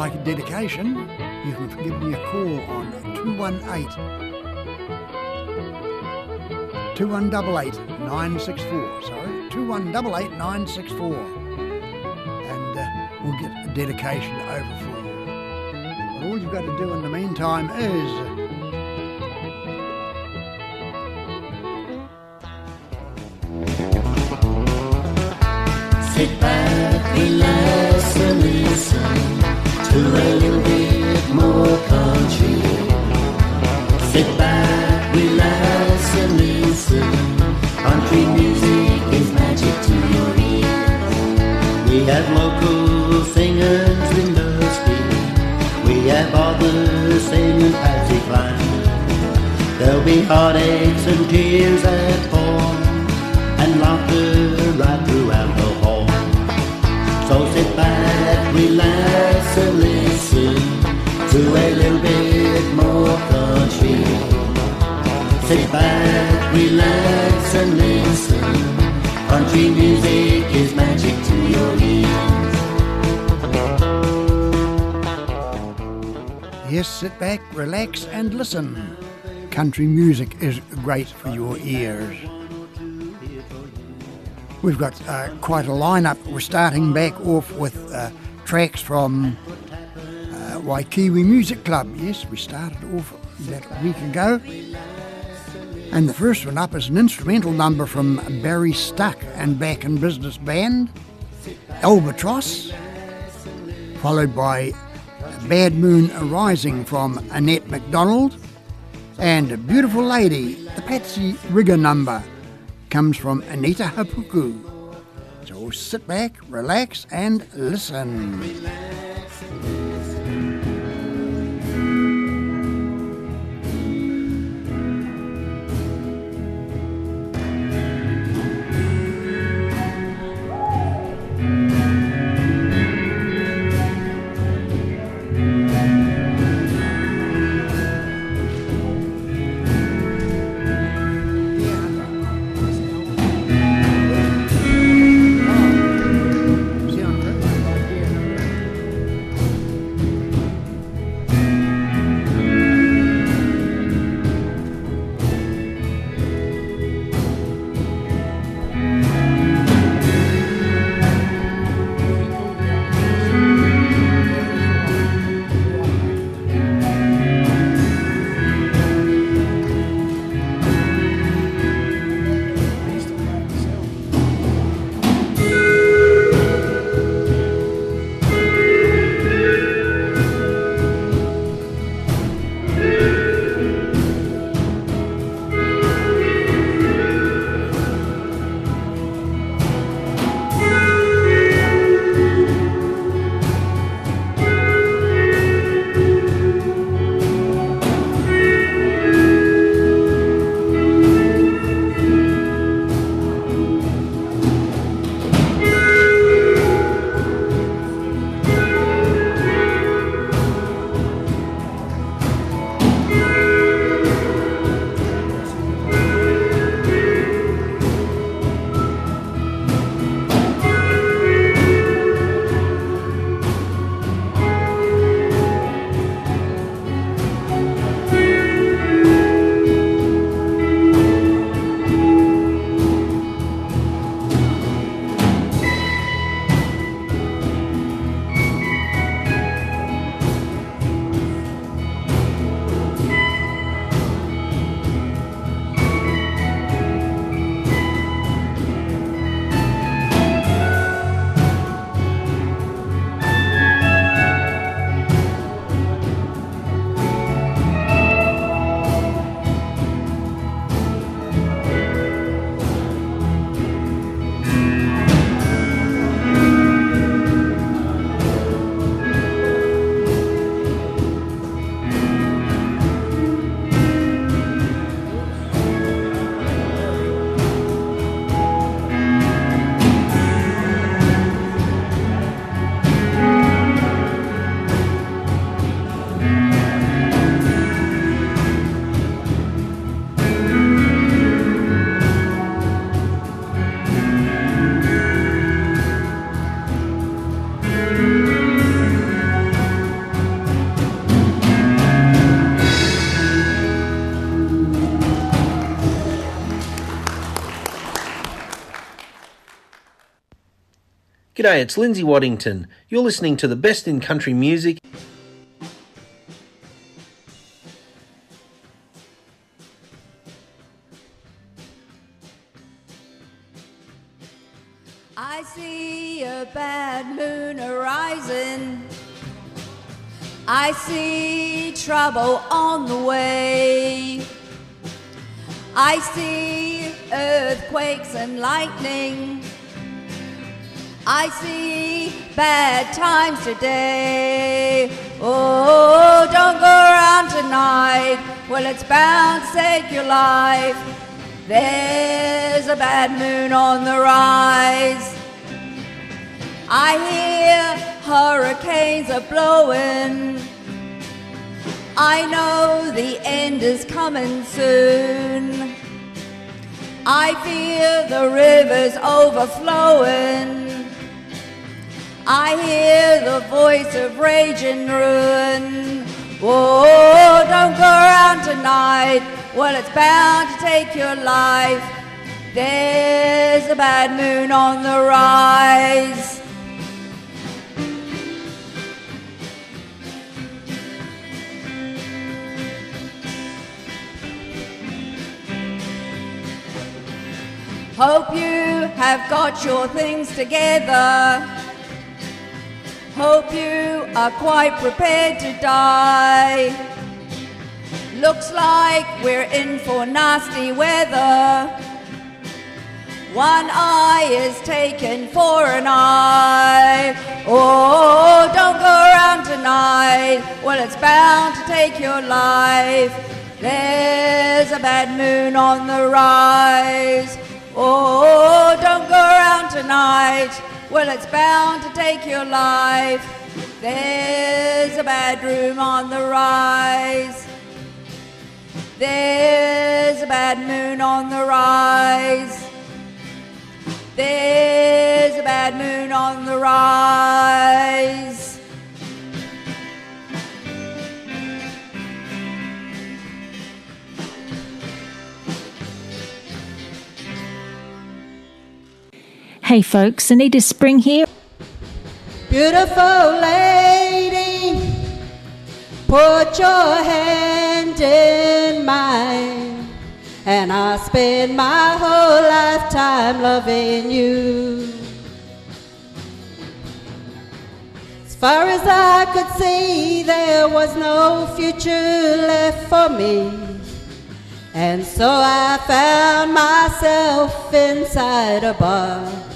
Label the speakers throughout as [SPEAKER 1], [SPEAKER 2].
[SPEAKER 1] Like a dedication, you can give me a call on 218 2188 964. Sorry, 2188 964. And uh, we'll get a dedication over for you. But all you've got to do in the meantime is Yes, sit back, relax, and listen. Country music is great for your ears. We've got uh, quite a lineup. We're starting back off with uh, tracks from uh, Music Club. Yes, we started off that a week ago. And the first one up is an instrumental number from Barry Stuck and Back in Business Band, Albatross, followed by Bad Moon Arising from Annette MacDonald, and Beautiful Lady, the Patsy Riggir number, comes from Anita Hapuku. So sit back, relax, and listen.
[SPEAKER 2] G'day, it's Lindsay Waddington. You're listening to the best in country music.
[SPEAKER 3] To take your life. There's a bad moon on the rise. I hear hurricanes are blowing. I know the end is coming soon. I feel the rivers overflowing. I hear the voice of rage and ruin. Oh, don't go around tonight. Well, it's bound to take your life. There's a bad moon on the rise. Hope you have got your things together. Hope you are quite prepared to die. Looks like we're in for nasty weather. One eye is taken for an eye. Oh, don't go around tonight. Well, it's bound to take your life. There's a bad moon on the rise. Oh, don't go around tonight. Well, it's bound to take your life. There's a bad room on the rise. There's a bad moon on the rise. There's a bad moon on the rise.
[SPEAKER 4] Hey folks, Anita Spring here.
[SPEAKER 5] Beautiful lady, put your hand in mine, and I'll spend my whole lifetime loving you. As far as I could see, there was no future left for me. And so I found myself inside a bar.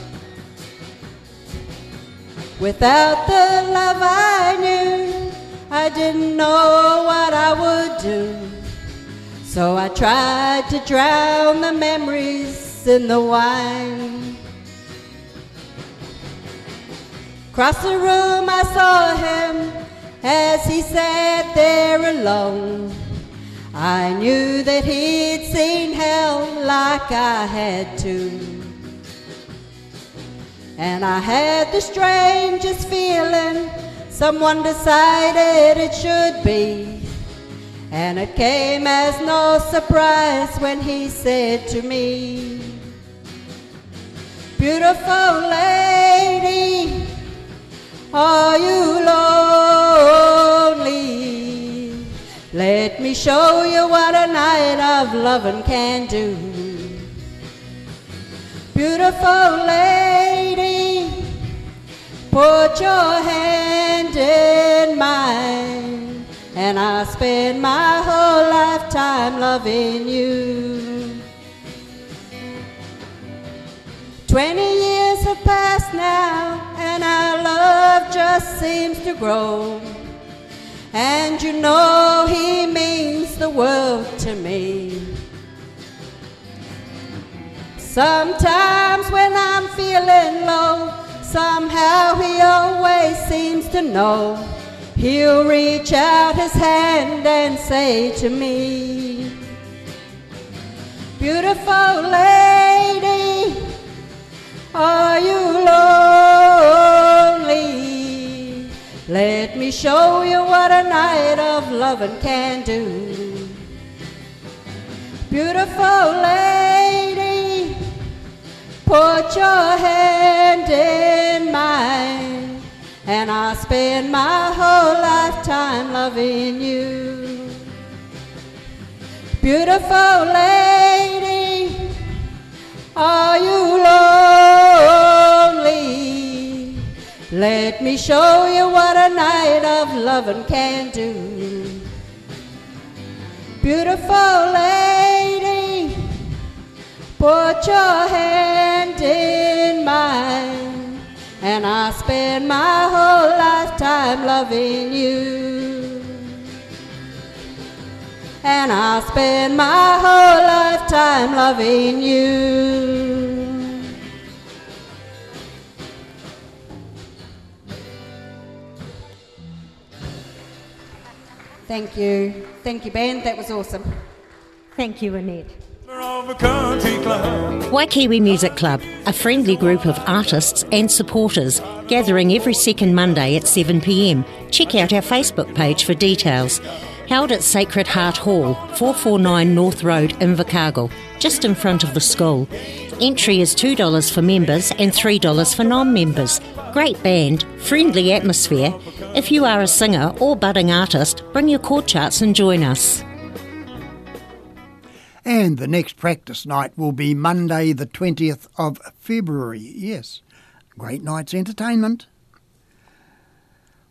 [SPEAKER 5] Without the love I knew, I didn't know what I would do. So I tried to drown the memories in the wine. Across the room I saw him as he sat there alone. I knew that he'd seen hell like I had too. And I had the strangest feeling someone decided it should be. And it came as no surprise when he said to me, Beautiful lady, are you lonely? Let me show you what a night of loving can do. Beautiful lady, put your hand in mine, and I'll spend my whole lifetime loving you. Twenty years have passed now, and our love just seems to grow. And you know he means the world to me. Sometimes when I'm feeling low, somehow he always seems to know. He'll reach out his hand and say to me, Beautiful lady, are you lonely? Let me show you what a night of loving can do. Beautiful lady, put your hand in mine. and I'll spend my whole lifetime loving you. Beautiful lady, are you lonely? Let me show you what a night of loving can do. Beautiful lady, put your hand in mine, and I spend my whole lifetime loving you. And I spend my whole lifetime loving you. Thank you. Thank you, band. That was awesome.
[SPEAKER 6] Thank you, Annette.
[SPEAKER 7] Waikiwi Music Club, a friendly group of artists and supporters gathering every second Monday at 7pm. Check out our Facebook page for details. Held at Sacred Heart Hall, 449 North Road, Invercargill, just in front of the school. Entry is $2 for members and $3 for non members. Great band, friendly atmosphere. If you are a singer or budding artist, bring your chord charts and join us.
[SPEAKER 1] And the next practice night will be Monday, the 20th of February. Yes, great night's entertainment.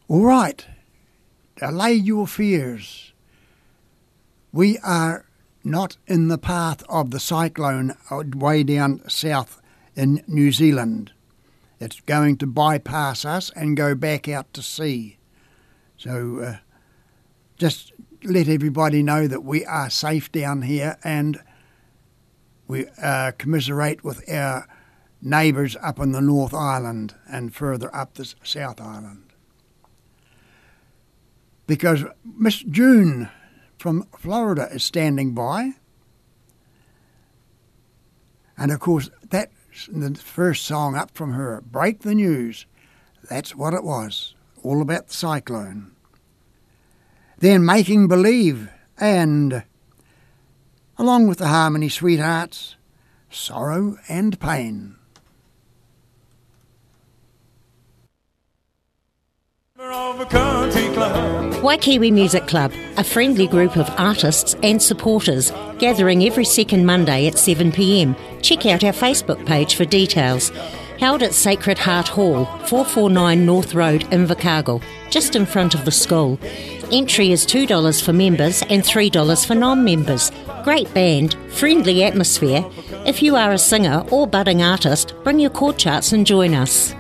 [SPEAKER 1] All right, allay your fears. We are not in the path of the cyclone way down south in New Zealand. It's going to bypass us and go back out to sea. So uh, just let everybody know that we are safe down here and we uh, commiserate with our neighbours up in the North Island and further up the South Island. Because Miss June from Florida is standing by. And of course, that's the first song up from her, Break the News. That's what it was, all about the cyclone then Making Believe, and, along with the Harmony Sweethearts, Sorrow and Pain.
[SPEAKER 7] Waikiwi Music Club, a friendly group of artists and supporters gathering every second Monday at 7pm. Check out our Facebook page for details. Held at Sacred Heart Hall, 449 North Road, Invercargill, just in front of the school. Entry is $2 for members and $3 for non members. Great band, friendly atmosphere. If you are a singer or budding artist, bring your chord charts and join us.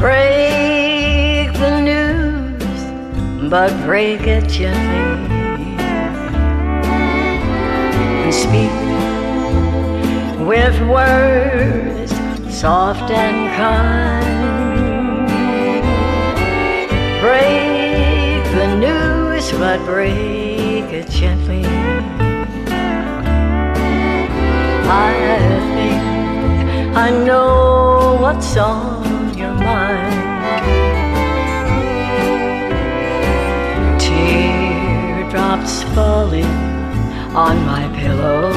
[SPEAKER 8] Break the news, but break it gently and speak with words soft and kind. Break the news, but break it gently. I think I know what's on your mind. Teardrops falling on my pillow.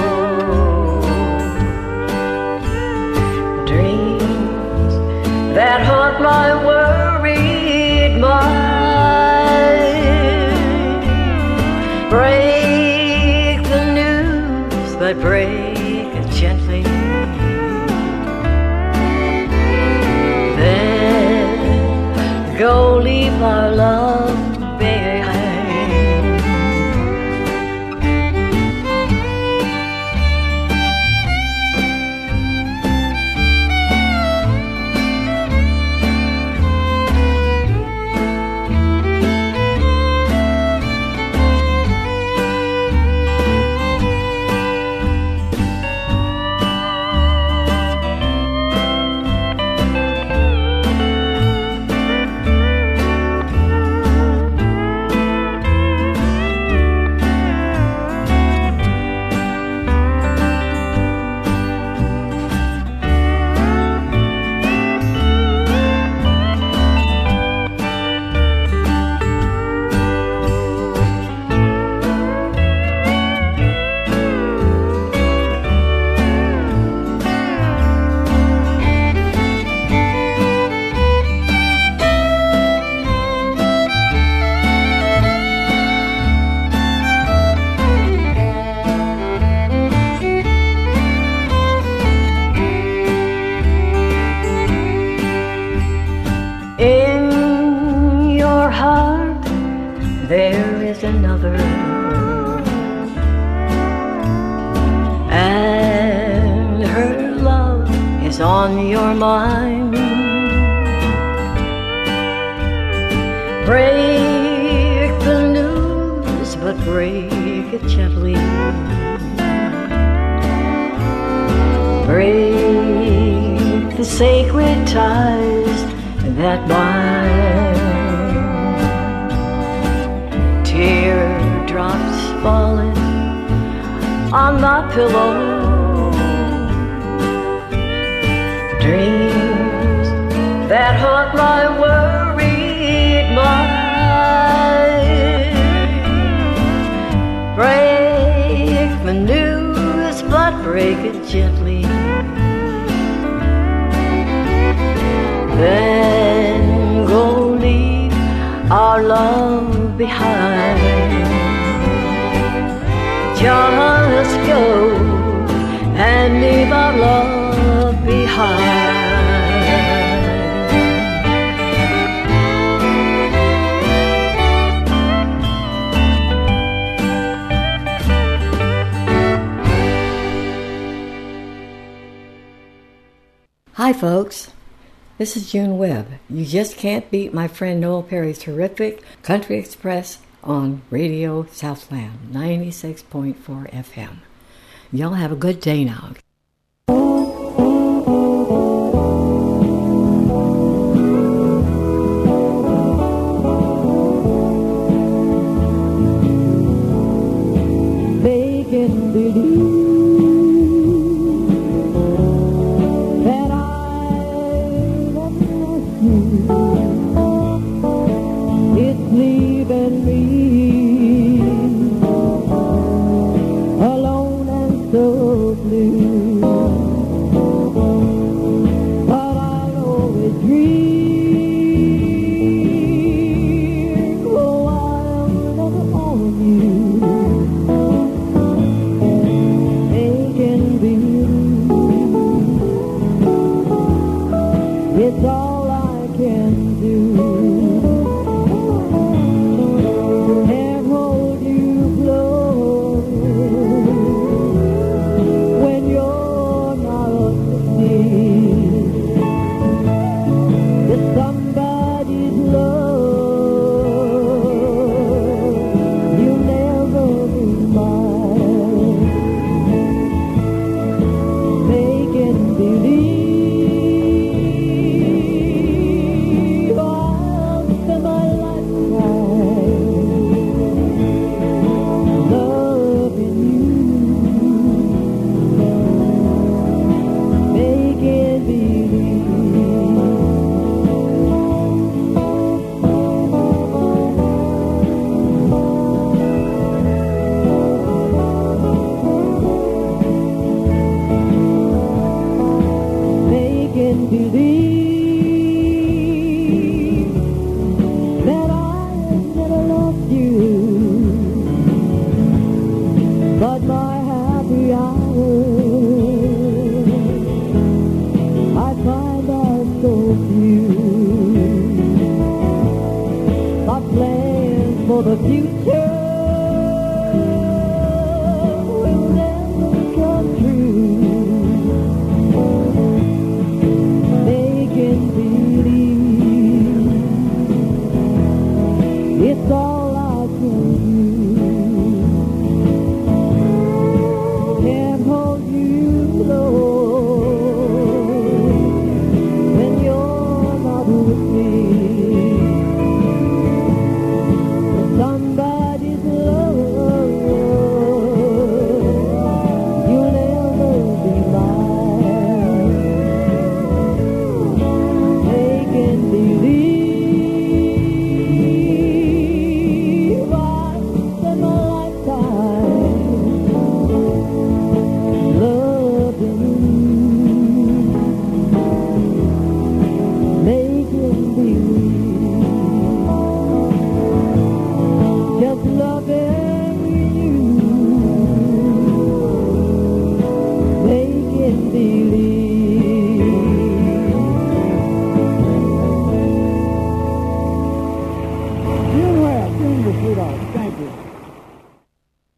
[SPEAKER 8] Dreams that haunt my worried
[SPEAKER 9] Hi, folks. This is June Webb. You just can't beat my friend Noel Perry's terrific Country Express on Radio Southland 96.4 FM. Y'all have a good day now.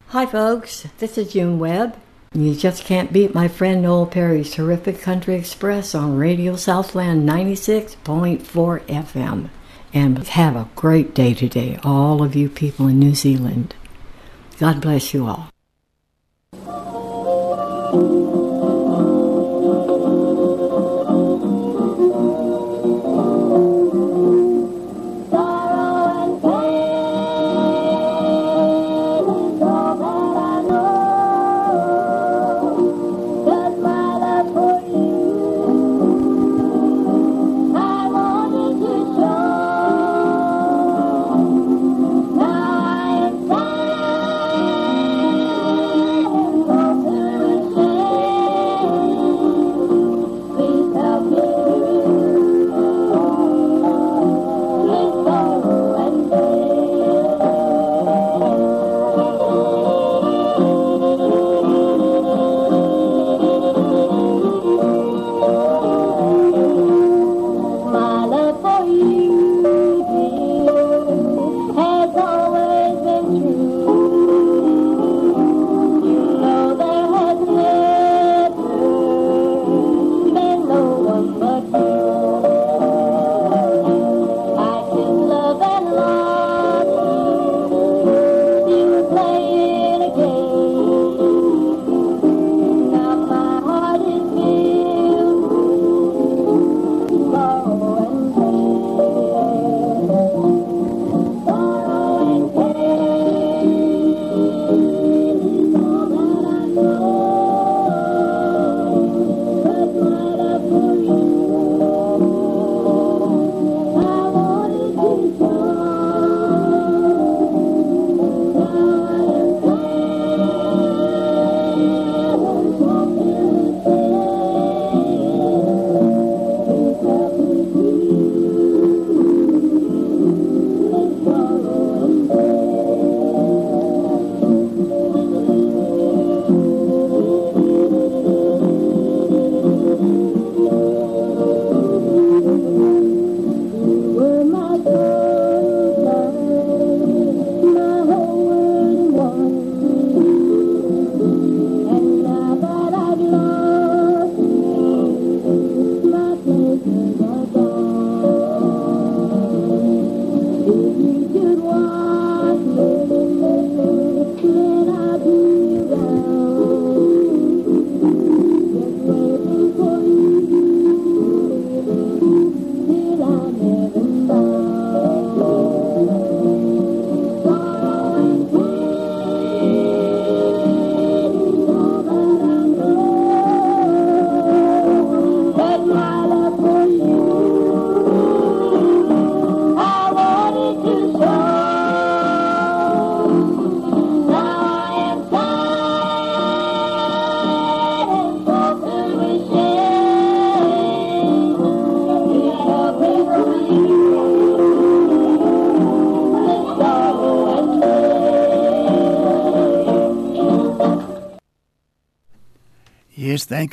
[SPEAKER 8] Hi, folks. This is June Webb. You just can't beat my friend Noel Perry's Terrific Country Express on Radio Southland 96.4 FM. And have a great day today, all of you people in New Zealand. God bless you all.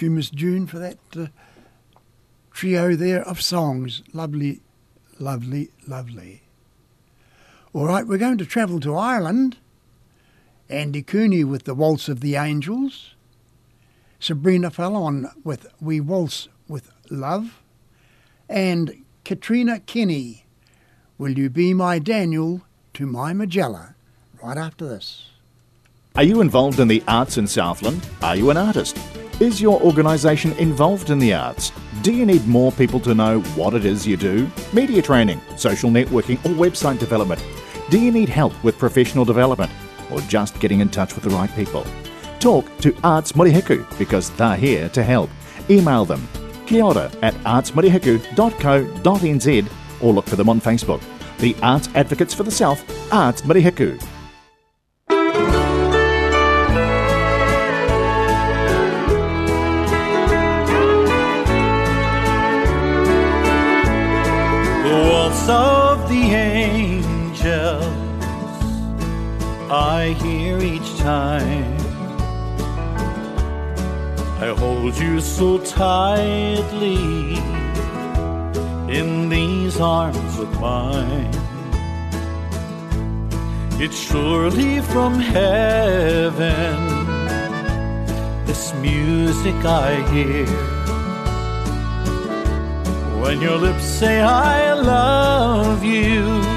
[SPEAKER 1] You, Miss June, for that uh, trio there of songs. Lovely, lovely, lovely. All right, we're going to travel to Ireland. Andy Cooney with the Waltz of the Angels. Sabrina Fallon with We Waltz with Love. And Katrina Kenny, Will You Be My Daniel to My Magella, right after this.
[SPEAKER 10] Are you involved in the arts in Southland? Are you an artist? Is your organisation involved in the arts? Do you need more people to know what it is you do? Media training, social networking, or website development? Do you need help with professional development? Or just getting in touch with the right people? Talk to Arts Murihiku because they're here to help. Email them kia ora at artsmurihiku.co.nz or look for them on Facebook. The Arts Advocates for the South, Arts Murihiku.
[SPEAKER 11] I hear each time. I hold you so tightly in these arms of mine. It's surely from heaven. This music I hear. When your lips say I love you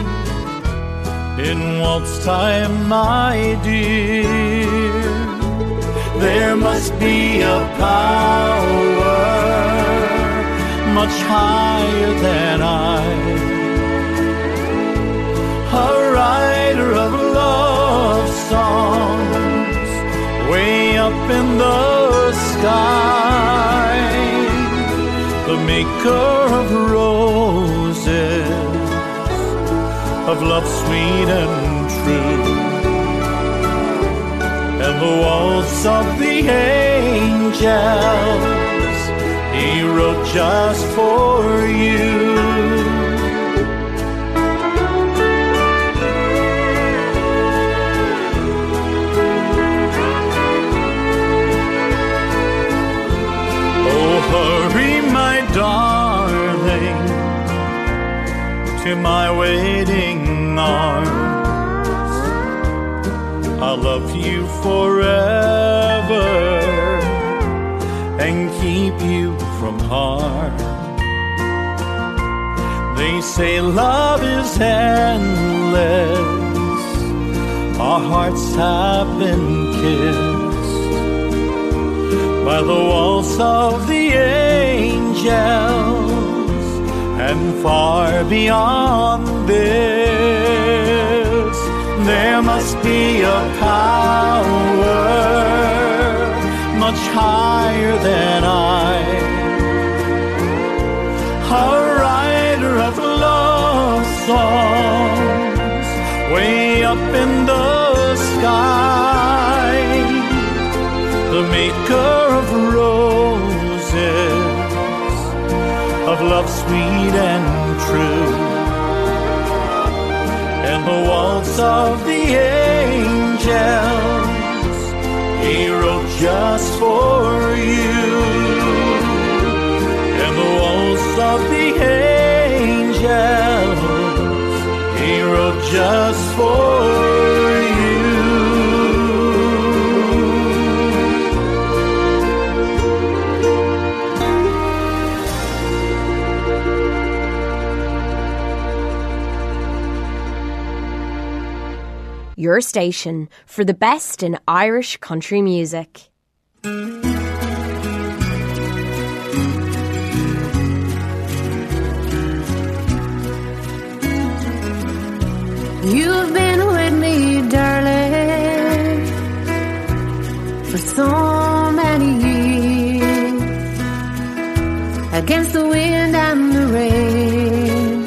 [SPEAKER 11] in waltz time, my dear. There must be a power much higher than I. A writer of love songs way up in the sky. The maker of roses, of love sweet and true and the waltz of the angels he wrote just for you. Oh, hurry, my darling, to my waiting arms. I'll love you forever and keep you from harm. They say love is endless. Our hearts have been kissed by the waltz of the angels, and far beyond this, there must be a power much higher than I. A writer of love songs way up in the sky, the maker of roses, of love sweet and true, and the waltz of the angels he wrote just for you. And the waltz of the angels, he wrote just for
[SPEAKER 12] Your station for the best in Irish country music.
[SPEAKER 13] You've been with me, darling, for so many years. Against the wind and the rain,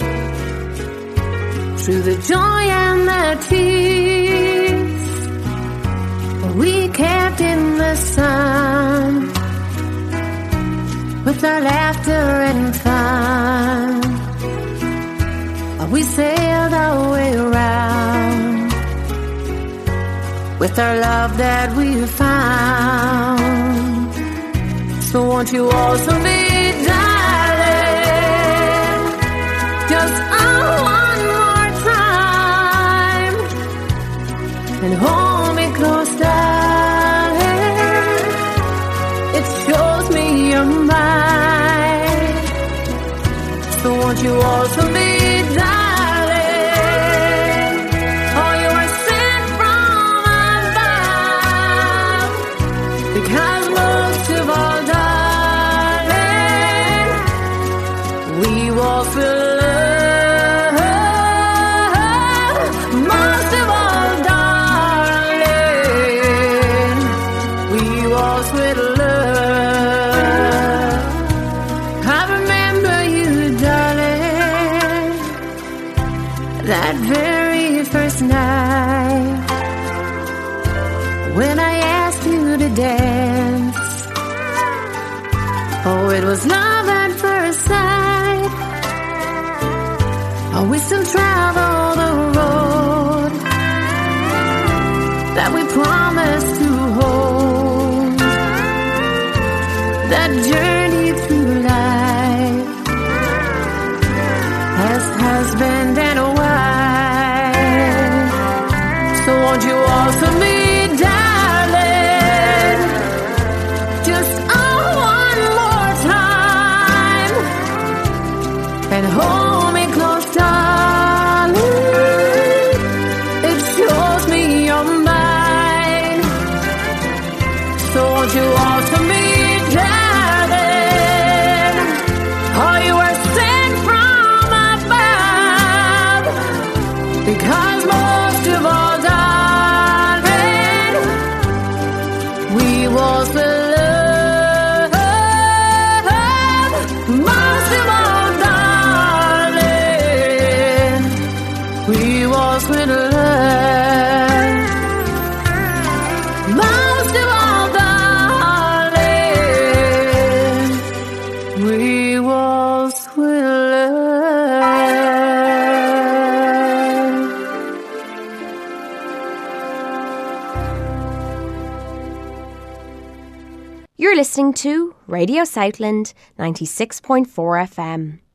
[SPEAKER 13] through the joy and the tears, we camped in the sun with our laughter and fun. We sailed our way around with our love that we found. So won't you also be, darling, just one more time and hold So won't was love Radio Southland 96.4 FM.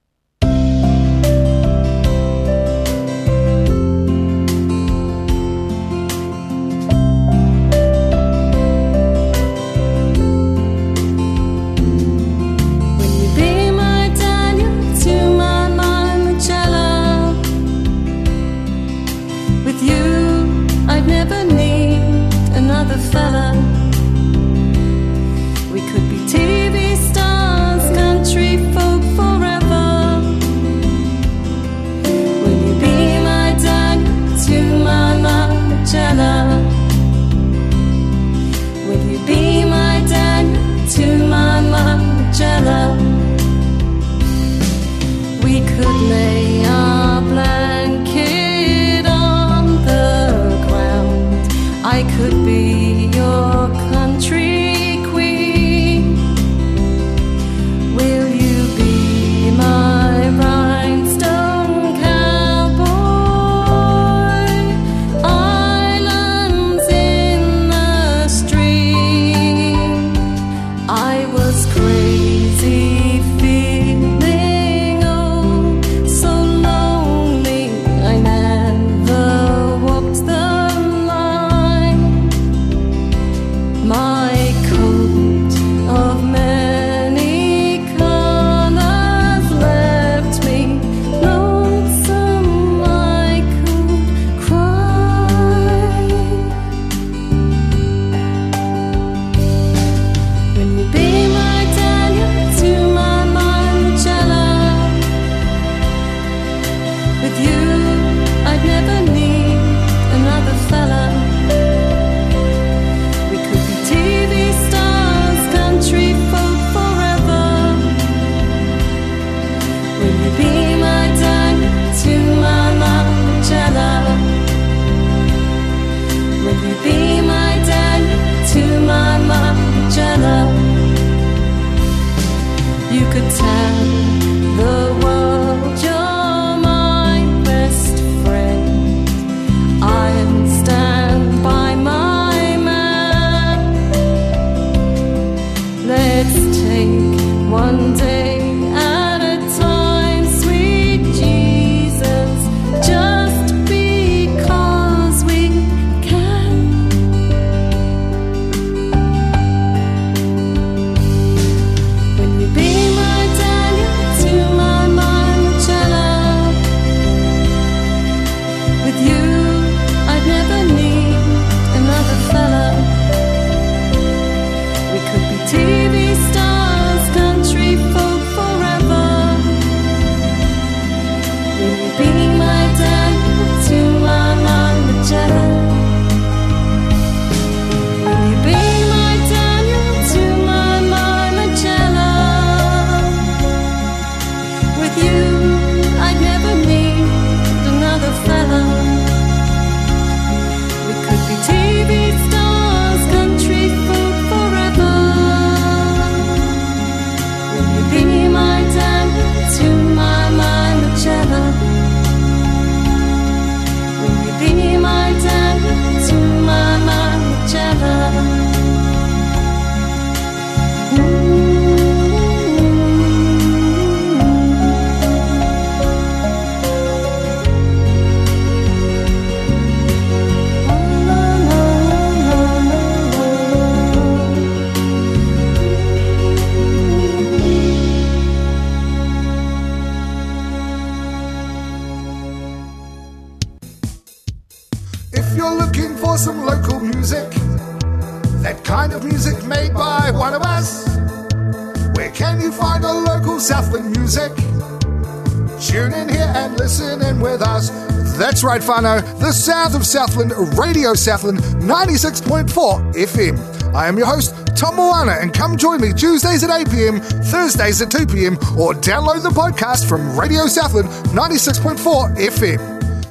[SPEAKER 14] Right, Fano, the South of Southland, Radio Southland 96.4 FM. I am your host, Tom Moana, and come join me Tuesdays at 8 pm, Thursdays at 2 pm, or download the podcast from Radio Southland 96.4 FM.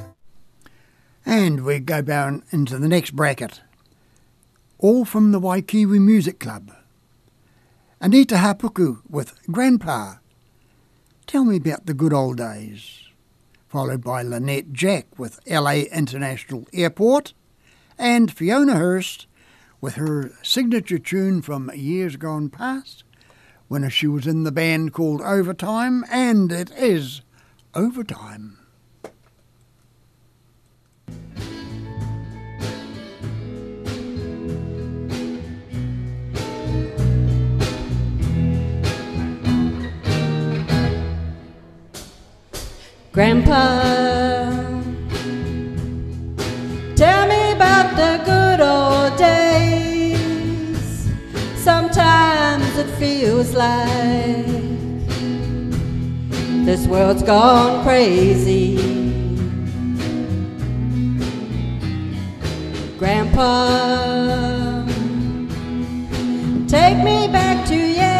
[SPEAKER 1] And we go down into the next bracket. All from the Waikiwi Music Club. Anita Hapuku with Grandpa. Tell me about the good old days. Followed by Lynette Jack with LA International Airport. And Fiona Hurst with her signature tune from years gone past when she was in the band called Overtime, and it is Overtime.
[SPEAKER 5] Grandpa, tell me about the good old days. Sometimes it feels like this world's gone crazy. Grandpa, take me back to yesterday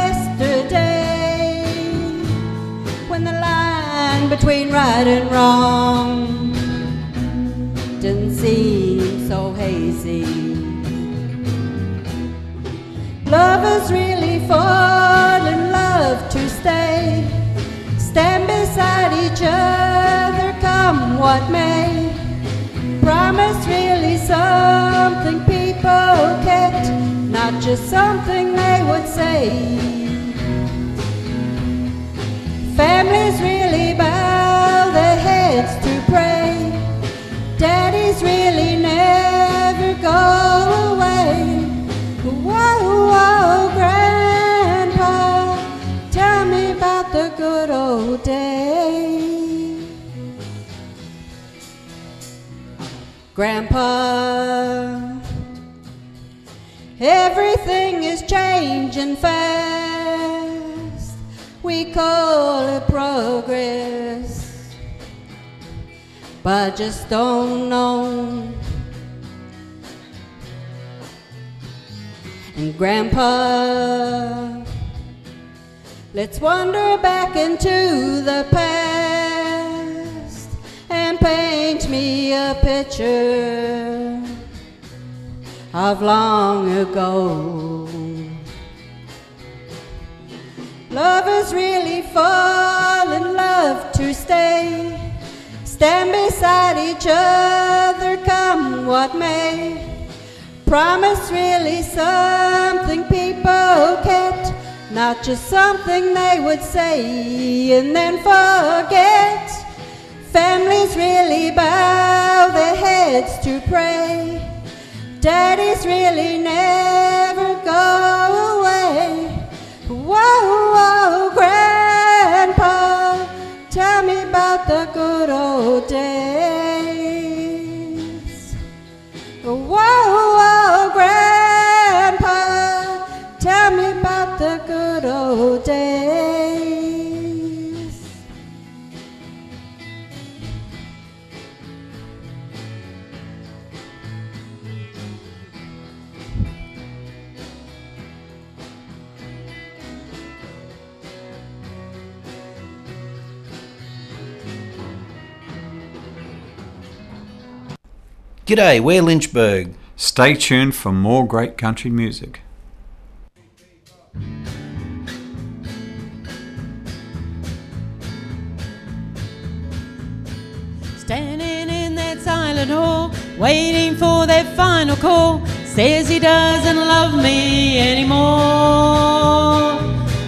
[SPEAKER 5] between right and wrong didn't seem so hazy. Lovers really fall in love to stay, stand beside each other, come what may. Promise really something people kept, not just something they would say. Families really bow their heads to pray. Daddies really never go away. Whoa, whoa, Grandpa, tell me about the good old days. Grandpa, everything is changing fast. We call it progress, but just don't know. And Grandpa, let's wander back into the past and paint me a picture of long ago. Lovers really fall in love to stay, stand beside each other, come what may. Promise really something people kept, not just something they would say and then forget. Families really bow their heads to pray. Daddies really never go. Whoa, whoa, Grandpa, tell me about the good old days. Whoa, whoa, Grandpa, tell me about the good old days.
[SPEAKER 2] G'day, we're Lynchburg.
[SPEAKER 15] Stay tuned for more great country music.
[SPEAKER 16] Standing in that silent hall, waiting for that final call. Says he doesn't love me anymore.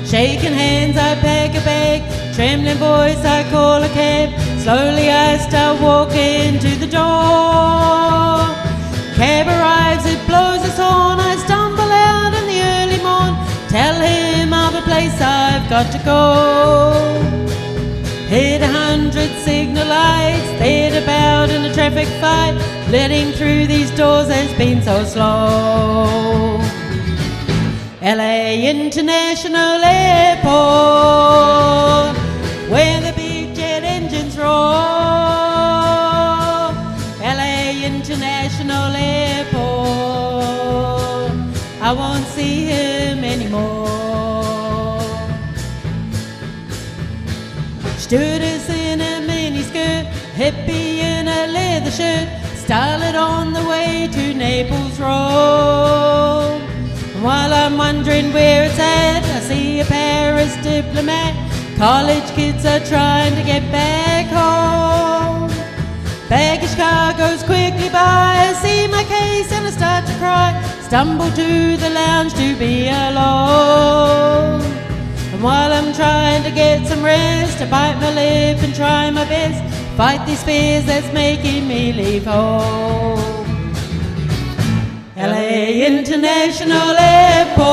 [SPEAKER 16] Shaking hands, I pack a bag. Trembling voice, I call a cab. Slowly, I start walking to the door. Cab arrives, it blows its horn. I stumble out in the early morn. Tell him of a place I've got to go. Hit a hundred signal lights, stayed about in a traffic fight. Letting through these doors has been so slow. LA International Airport, where the big jet I won't see him anymore. Stewardess in a miniskirt, hippie in a leather shirt, started on the way to Naples Road. While I'm wondering where it's at, I see a Paris diplomat. College kids are trying to get back home. Baggage car goes quickly by. I see my case and I start to cry. Stumble to the lounge to be alone. And while I'm trying to get some rest, I bite my lip and try my best. Fight these fears that's making me leave home. LA International Airport,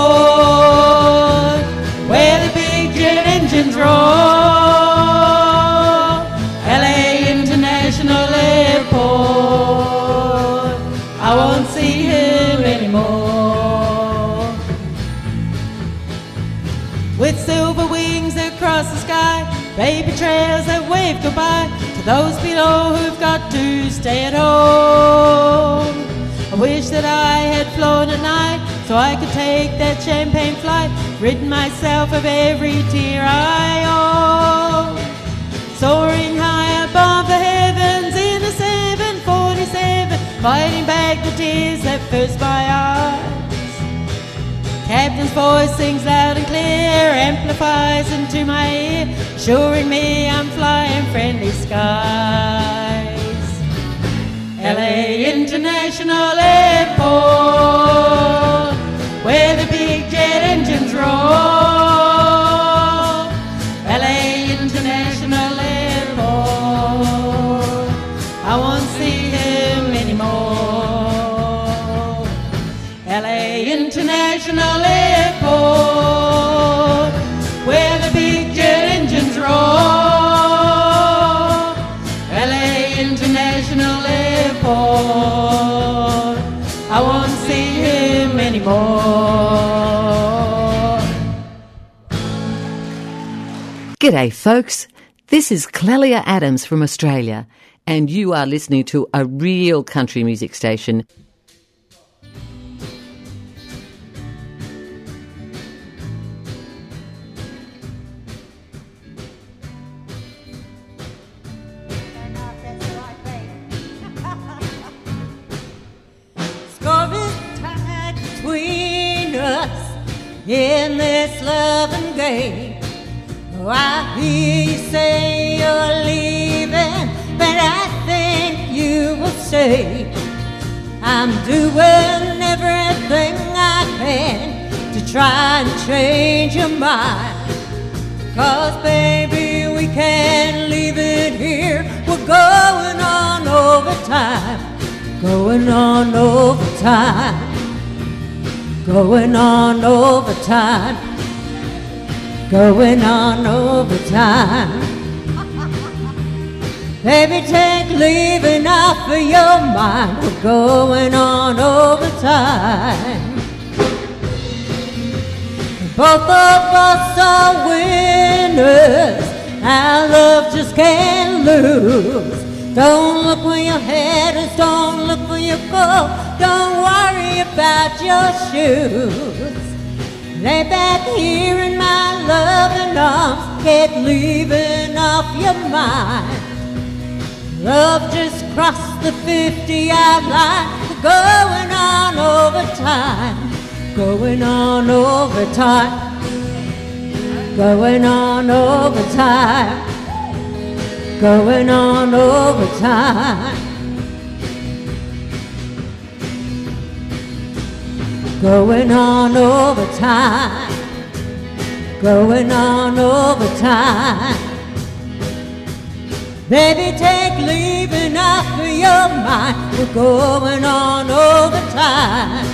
[SPEAKER 16] where the big jet engines roar. Baby trails that wave goodbye to those below who've got to stay at home. I wish that I had flown at night so I could take that champagne flight, rid myself of every tear I owe. Soaring high above the heavens in a 747, fighting back the tears that first my eyes. Captain's voice sings loud and clear, amplifies into my ear, assuring me I'm flying friendly skies. LA International Airport,
[SPEAKER 17] G'day, folks. This is Clelia Adams from Australia, and you are listening to a real country music station.
[SPEAKER 18] In this loving game. Oh, I hear you say you're leaving, but I think you will stay. I'm doing everything I can to try and change your mind. Cause baby, we can't leave it here. We're going on overtime. Going on overtime. Going on overtime. Going on overtime. Baby, take leaving off of your mind. We're going on overtime. Both of us are winners. Our love just can't lose. Don't look where your head is, don't look where you go. Don't worry about your shoes. Lay back here in my loving arms, get leaving off your mind. Love just crossed the 50 yard line, We're going on overtime, going on overtime, going on overtime, going on overtime. Going on overtime, going on overtime. Baby, take leaving off of your mind. We're going on overtime.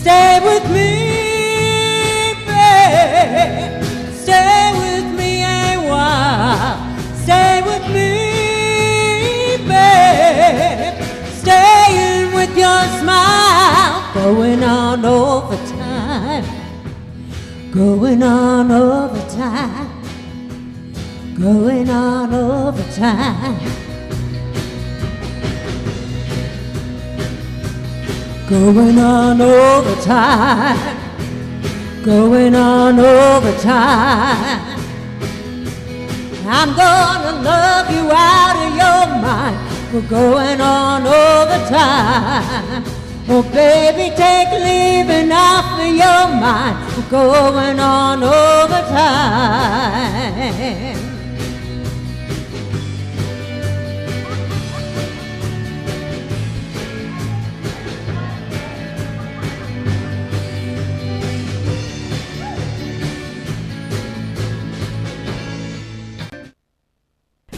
[SPEAKER 18] Stay with me, babe. Stay with me a while. Stay with me, babe. Staying with your smile. Going on overtime. Going on overtime going on overtime.
[SPEAKER 5] going on all the time, going on all the time. I'm gonna love you out of your mind. We're going on all Oh, baby, take leaving off of your mind. We're going on all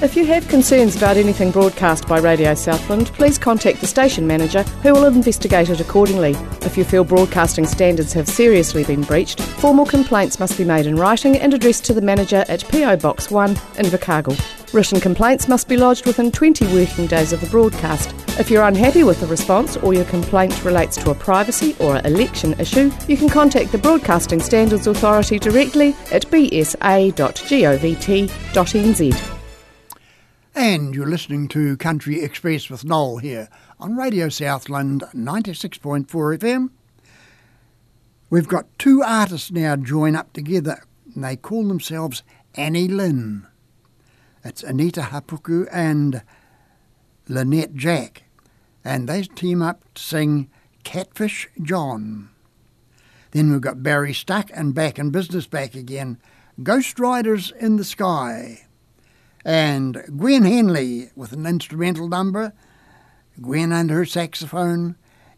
[SPEAKER 19] If you have concerns about anything broadcast by Radio Southland, please contact the station manager who will investigate it accordingly. If you feel broadcasting standards have seriously been breached, formal complaints must be made in writing and addressed to the manager at PO Box 1 in Invercargill. Written complaints must be lodged within 20 working days of the broadcast. If you're unhappy with the response or your complaint relates to a privacy or election issue, you can contact the Broadcasting Standards Authority directly at bsa.govt.nz.
[SPEAKER 1] And you're listening to Country Express with Noel here on Radio Southland 96.4 FM. We've got two artists now join up together and they call themselves Annie Lynn. It's Anita Hapuku and Lynette Jack. And they team up to sing Catfish John. Then we've got Barry Stuck and Back in Business Back again, Ghost Riders in the Sky and Gwen Henley with an instrumental number. Gwen and her saxophone.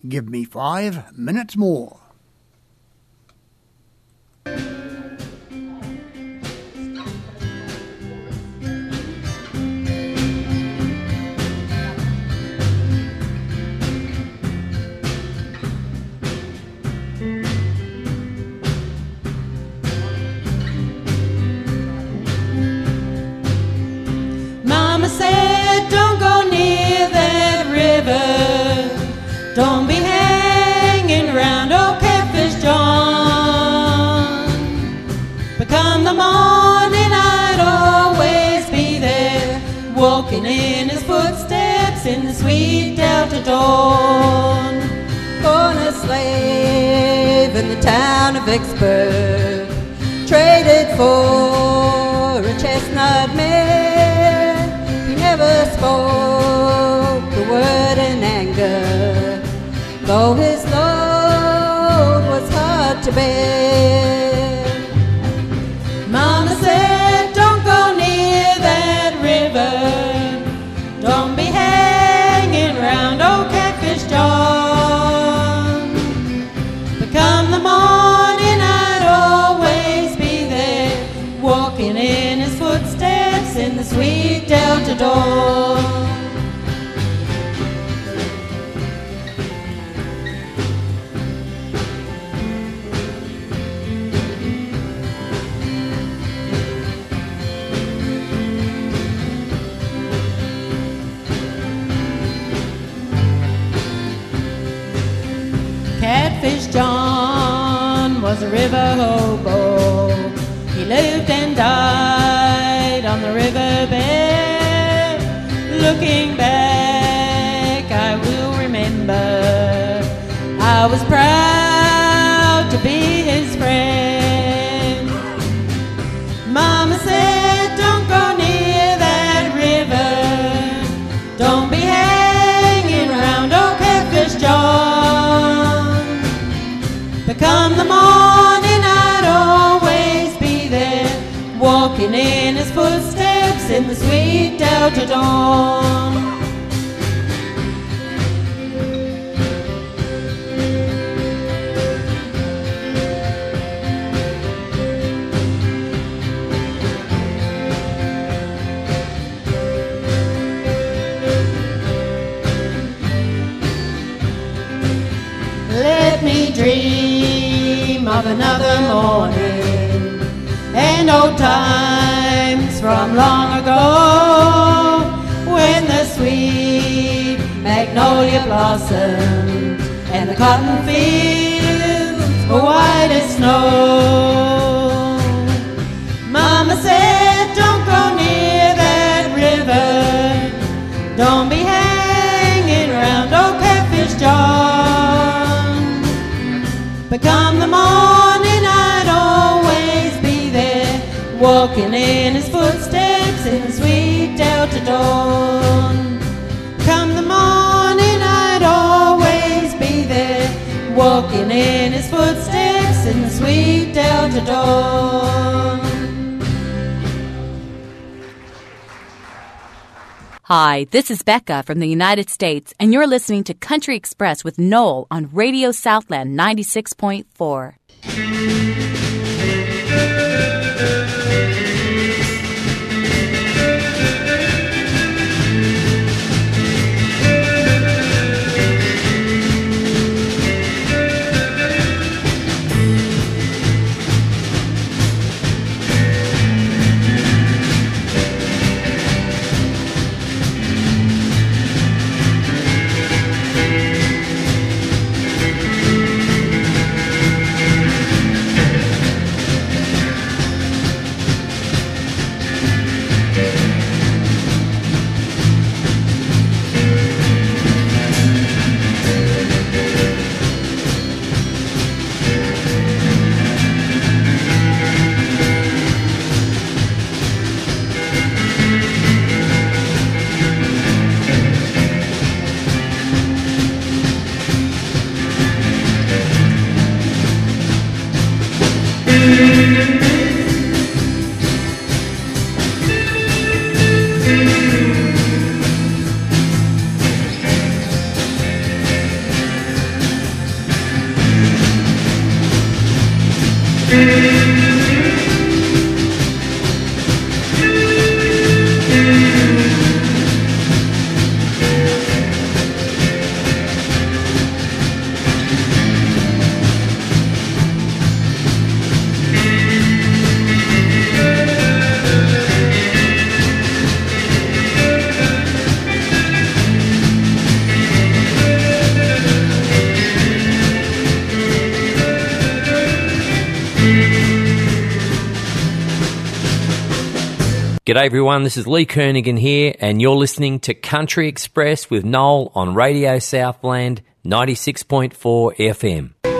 [SPEAKER 1] Give me five minutes more.
[SPEAKER 16] Walking in his footsteps in the sweet Delta dawn.
[SPEAKER 5] Born a slave in the town of Vicksburg, traded for a chestnut mare. He never spoke a word in anger, though his load was hard to bear.
[SPEAKER 16] Died on the riverbed. Looking back, I will remember I was proud in the sweet Delta dawn. Let me dream of another morning and old times from long ago when the sweet magnolia blossomed and the cotton fields were white as snow. Mama said, don't go near that river. Don't be hanging around old catfish John. But come the morning, I'd always be there walking in his Delta dawn. Come the morning, I'd always be there, walking in his footsteps in the sweet Delta dawn.
[SPEAKER 20] Hi, this is Becca from the United States, and you're listening to Country Express with Noel on Radio Southland 96.4.
[SPEAKER 21] G'day everyone, this is Lee Kernaghan here, and you're listening to Country Express with Noel on Radio Southland 96.4 FM.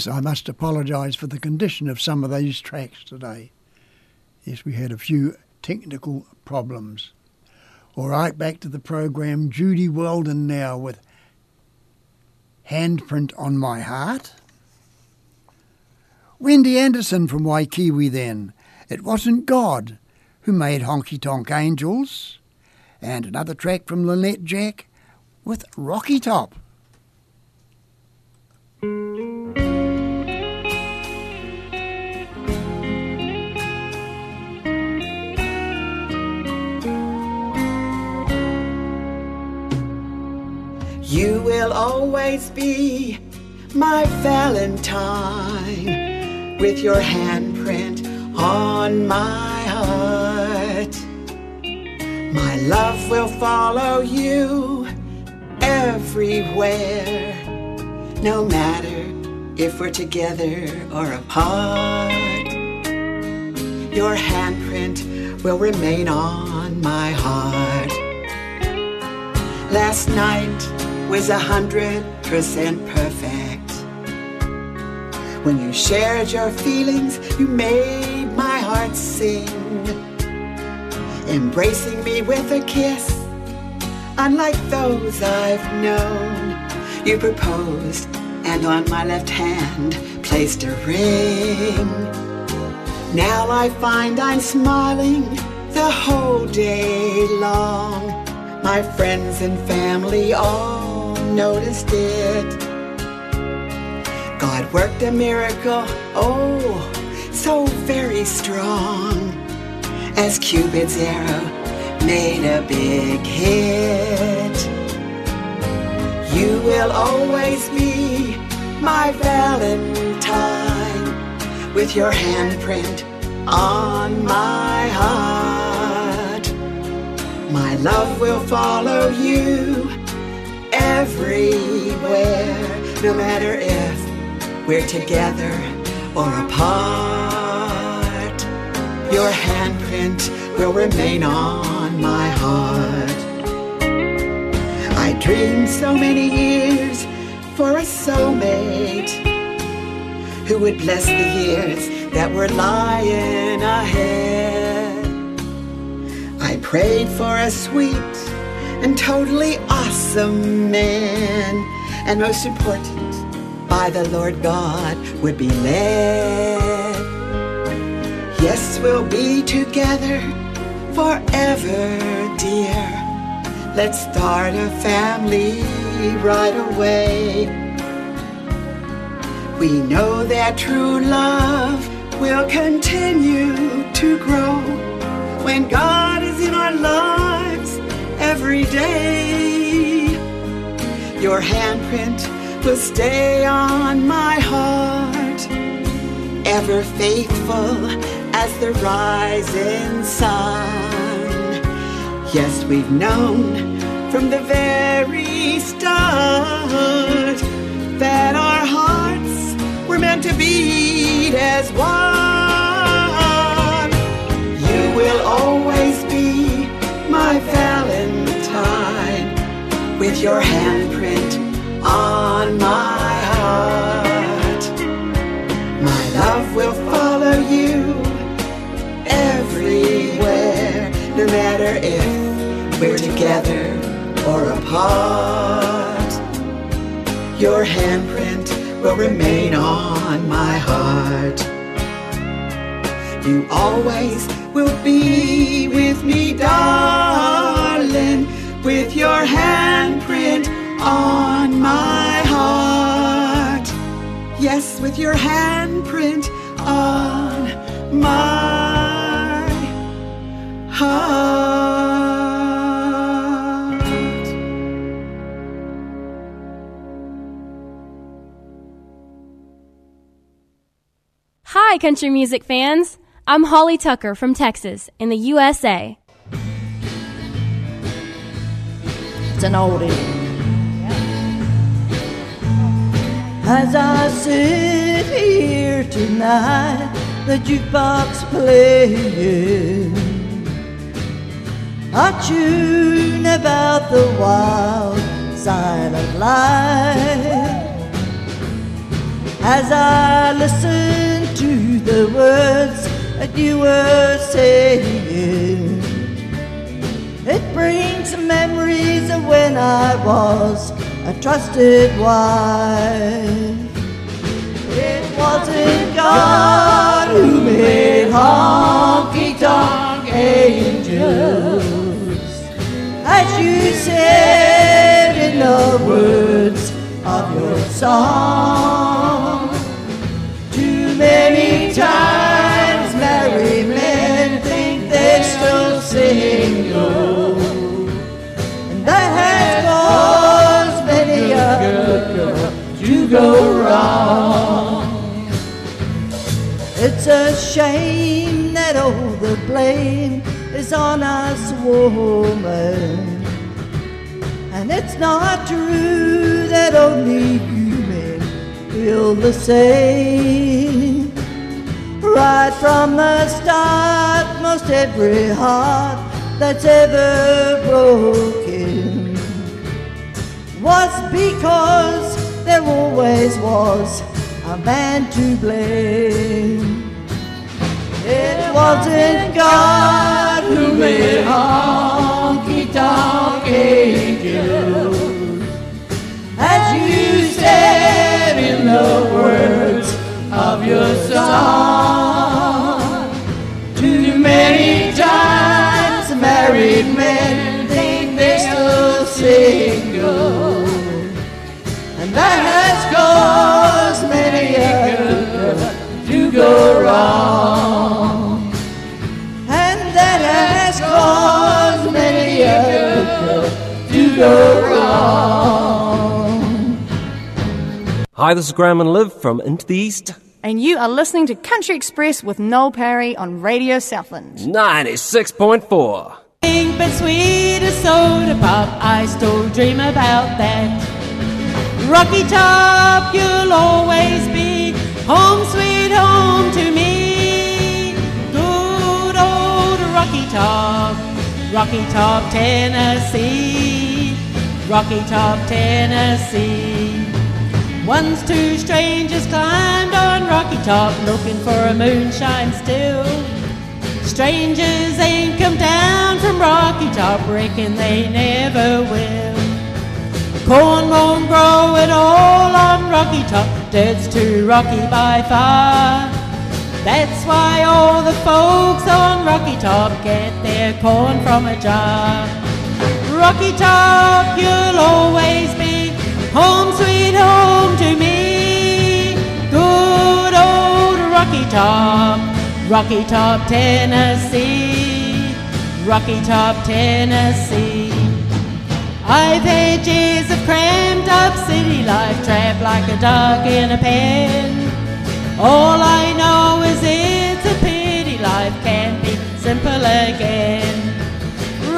[SPEAKER 1] Yes, I must apologise for the condition of some of these tracks today. Yes, we had a few technical problems. All right, back to the program. Judy Weldon now with Handprint on My Heart. Wendy Anderson from Waikiwi then. It wasn't God who made Honky Tonk Angels. And another track from Lynette Jack with Rocky Top.
[SPEAKER 22] You will always be my Valentine with your handprint on my heart. My love will follow you everywhere, no matter if we're together or apart. Your handprint will remain on my heart. Last night was a hundred percent perfect. When you shared your feelings, you made my heart sing. Embracing me with a kiss, unlike those I've known. You proposed, and on my left hand placed a ring. Now I find I'm smiling the whole day long. My friends and family all noticed it. God worked a miracle, oh, so very strong, as Cupid's arrow made a big hit. You will always be my Valentine with your handprint on my heart. My love will follow you everywhere, no matter if we're together or apart. Your handprint will remain on my heart. I dreamed so many years for a soulmate who would bless the years that were lying ahead. I prayed for a sweet and totally awesome man, and most important, by the Lord God we'd be led. Yes, we'll be together forever, dear. Let's start a family right away. We know that true love will continue to grow when God is in our lives every day. Your handprint will stay on my heart, ever faithful as the rising sun. Yes, we've known from the very start that our hearts were meant to beat as one. You will always my Valentine with your handprint on my heart. My love will follow you everywhere, no matter if we're together or apart. Your handprint will remain on my heart. You always will be with me, darling, with your handprint on my heart. Yes, with your handprint on my heart.
[SPEAKER 13] Hi, country music fans. I'm Holly Tucker from Texas in the USA.
[SPEAKER 23] It's an oldie. As I sit here tonight, the jukebox playing. I tune about the wild side of life. As I listen to the words that you were saying, it brings memories of when I was a trusted wife. It wasn't God who made honky tonk angels. As you said in the words of your song, It's a shame that all the blame is on us woman. And it's not true that only you men feel the same. Right from the start, most every heart that's ever broken was because there always was a man to blame. It wasn't God who made honky tonk angels, as you said in the words of your song. Too many times married men think they're still single, and that has caused many a girl to go wrong. Go wrong.
[SPEAKER 24] Hi, this is Graham and Liv from Into the East.
[SPEAKER 25] And you are listening to Country Express with Noel Perry on Radio Southland.
[SPEAKER 24] 96.4.
[SPEAKER 16] Pink but sweet as soda pop, I still dream about that. Rocky Top, you'll always be home, sweet home to me. Good old Rocky Top, Rocky Top, Tennessee. Rocky Top, Tennessee. Once two strangers climbed on Rocky Top looking for a moonshine still. Strangers ain't come down from Rocky Top, reckon they never will. Corn won't grow at all on Rocky Top, dirt's too rocky by far. That's why all the folks on Rocky Top get their corn from a jar. Rocky Top, you'll always be home, sweet home to me. Good old Rocky Top, Rocky Top, Tennessee. Rocky Top, Tennessee. I've had years of cramped up city life, trapped like a dog in a pen. All I know is it's a pity life can't be simple again.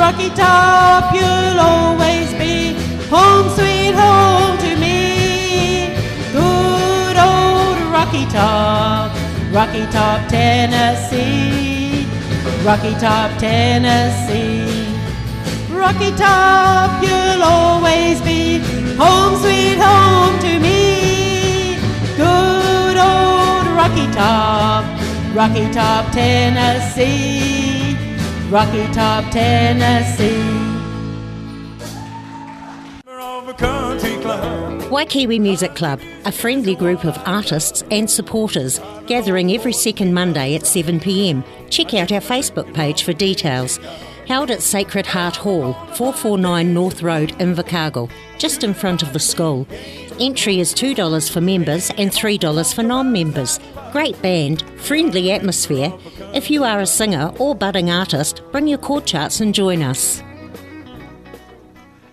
[SPEAKER 16] Rocky Top, you'll always be home, sweet home to me. Good old Rocky Top, Rocky Top, Tennessee. Rocky Top, Tennessee. Rocky Top, you'll always be home, sweet home to me. Good old Rocky Top, Rocky Top, Tennessee. Rocky Top, Tennessee.
[SPEAKER 7] Waikiwi Music Club, a friendly group of artists and supporters gathering every second Monday at 7pm. Check out our Facebook page for details. Held at Sacred Heart Hall, 449 North Road, Invercargill, just in front of the school. Entry is $2 for members and $3 for non members. Great band, friendly atmosphere. If you are a singer or budding artist, bring your chord charts and join us.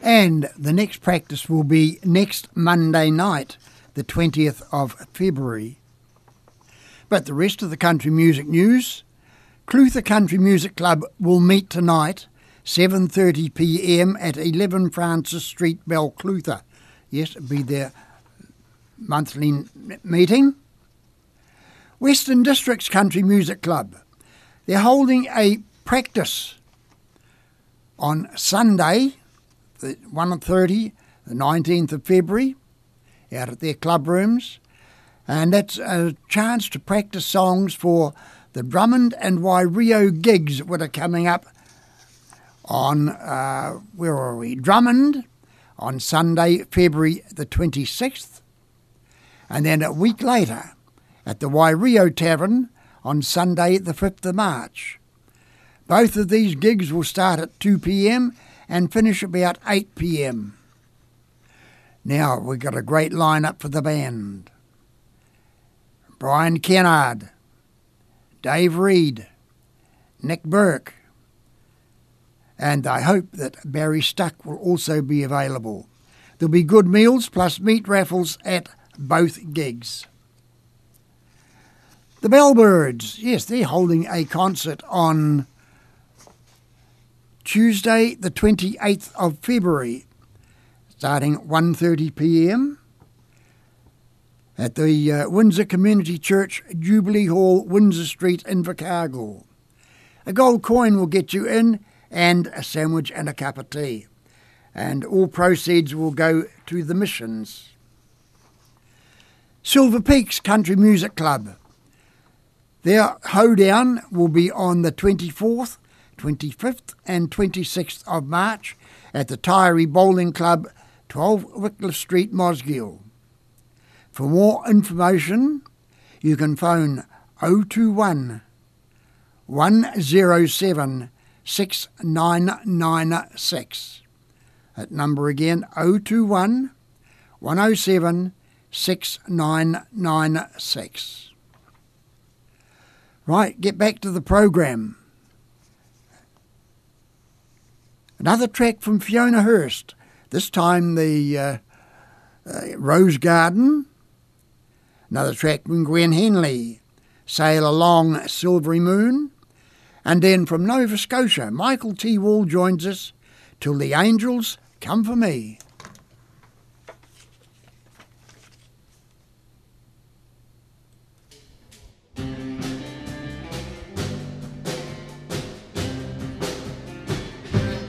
[SPEAKER 1] And the next practice will be next Monday night, the 20th of February. But the rest of the country music news, Clutha Country Music Club will meet tonight, 7:30 p.m. at 11 Francis Street, Balclutha. Yes, it'll be their monthly n- meeting. Western Districts Country Music Club. They're holding a practice on Sunday, the 1.30, the 19th of February, out at their club rooms. And that's a chance to practice songs for the Drummond and Wairio gigs that are coming up on, uh, where are we? Drummond on Sunday, February the 26th. And then a week later at the Wairio Tavern on Sunday, the 5th of March. Both of these gigs will start at 2 pm and finish about 8 pm. Now we've got a great lineup for the band Brian Kennard, Dave Reed, Nick Burke, and I hope that Barry Stuck will also be available. There'll be good meals plus meat raffles at both gigs. The Bellbirds, yes, they're holding a concert on Tuesday, the 28th of February, starting at 1:30 p.m. at the uh, Windsor Community Church, Jubilee Hall, Windsor Street, Invercargill. A gold coin will get you in, and a sandwich and a cup of tea. And all proceeds will go to the missions. Silver Peaks Country Music Club. Their hoedown will be on the 24th, 25th, and 26th of March at the Taieri Bowling Club, 12 Wycliffe Street, Mosgiel. For more information, you can phone 021 107 6996. That number again 021 107 6996. Right, get back to the program. Another track from Fiona Hurst, this time the uh, uh, Rose Garden. Another track from Gwen Henley, Sail Along Silvery Moon. And then from Nova Scotia, Michael T. Wall joins us till the angels come for me.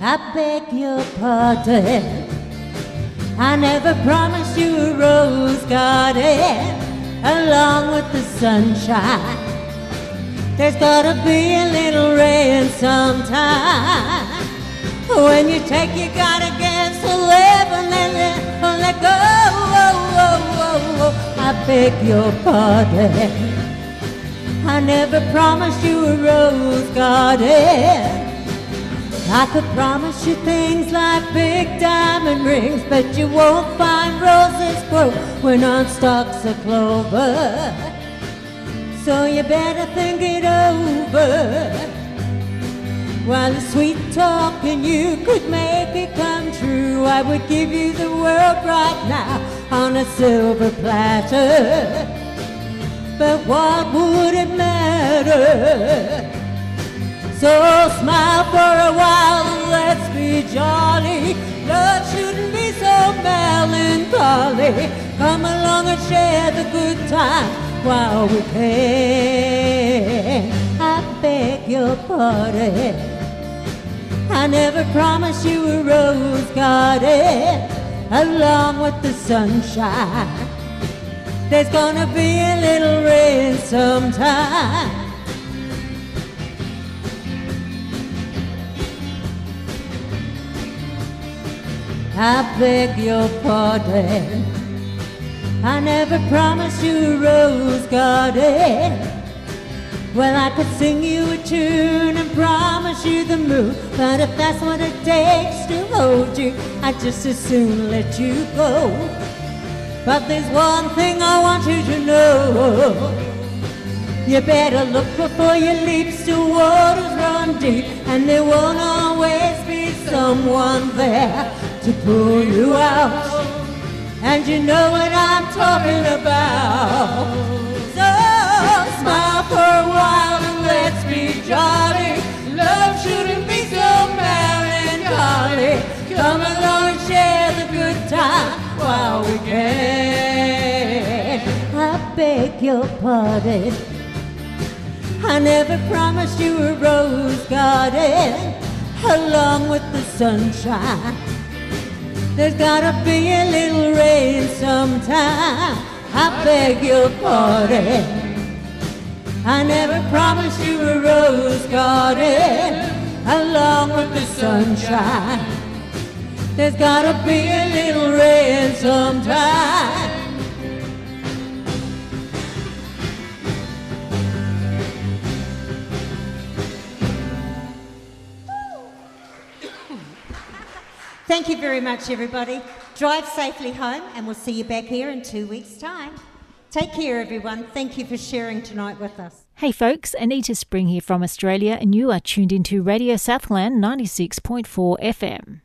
[SPEAKER 18] I beg your pardon. I never promised you a rose garden along with the sunshine. There's gotta be a little rain sometime. When you take, you gotta get to live and then let, let go. I beg your pardon. I never promised you a rose garden. I could promise you things like big diamond rings, but you won't find roses grow when on stalks of clover. So you better think it over. While the sweet talking you could make it come true, I would give you the world right now on a silver platter. But what would it matter? So smile for a while and let's be jolly. Love shouldn't be so melancholy. Come along and share the good time while we can. I beg your pardon. I never promised you a rose garden along with the sunshine. There's gonna be a little rain sometime. I beg your pardon. I never promised you a rose garden. Well, I could sing you a tune and promise you the moon, but if that's what it takes to hold you, I'd just as soon let you go. But there's one thing I want you to know. You better look before you leap, still waters run deep, and there won't always be someone there to pull you out. And you know what I'm talking about. So smile for a while and let's be jolly. Love shouldn't be so melancholy. Come along and share the good time while we can. I beg your pardon. I never promised you a rose garden along with the sunshine. There's gotta be a little rain sometime. I beg your pardon. I never promised you a rose garden along with the sunshine. There's gotta be a little rain sometime.
[SPEAKER 7] Thank you very much, everybody. Drive safely home, and we'll see you back here in two weeks' time. Take care, everyone. Thank you for sharing tonight with us.
[SPEAKER 26] Hey folks, Anita Spring here from Australia, and you are tuned into Radio Southland 96.4 FM.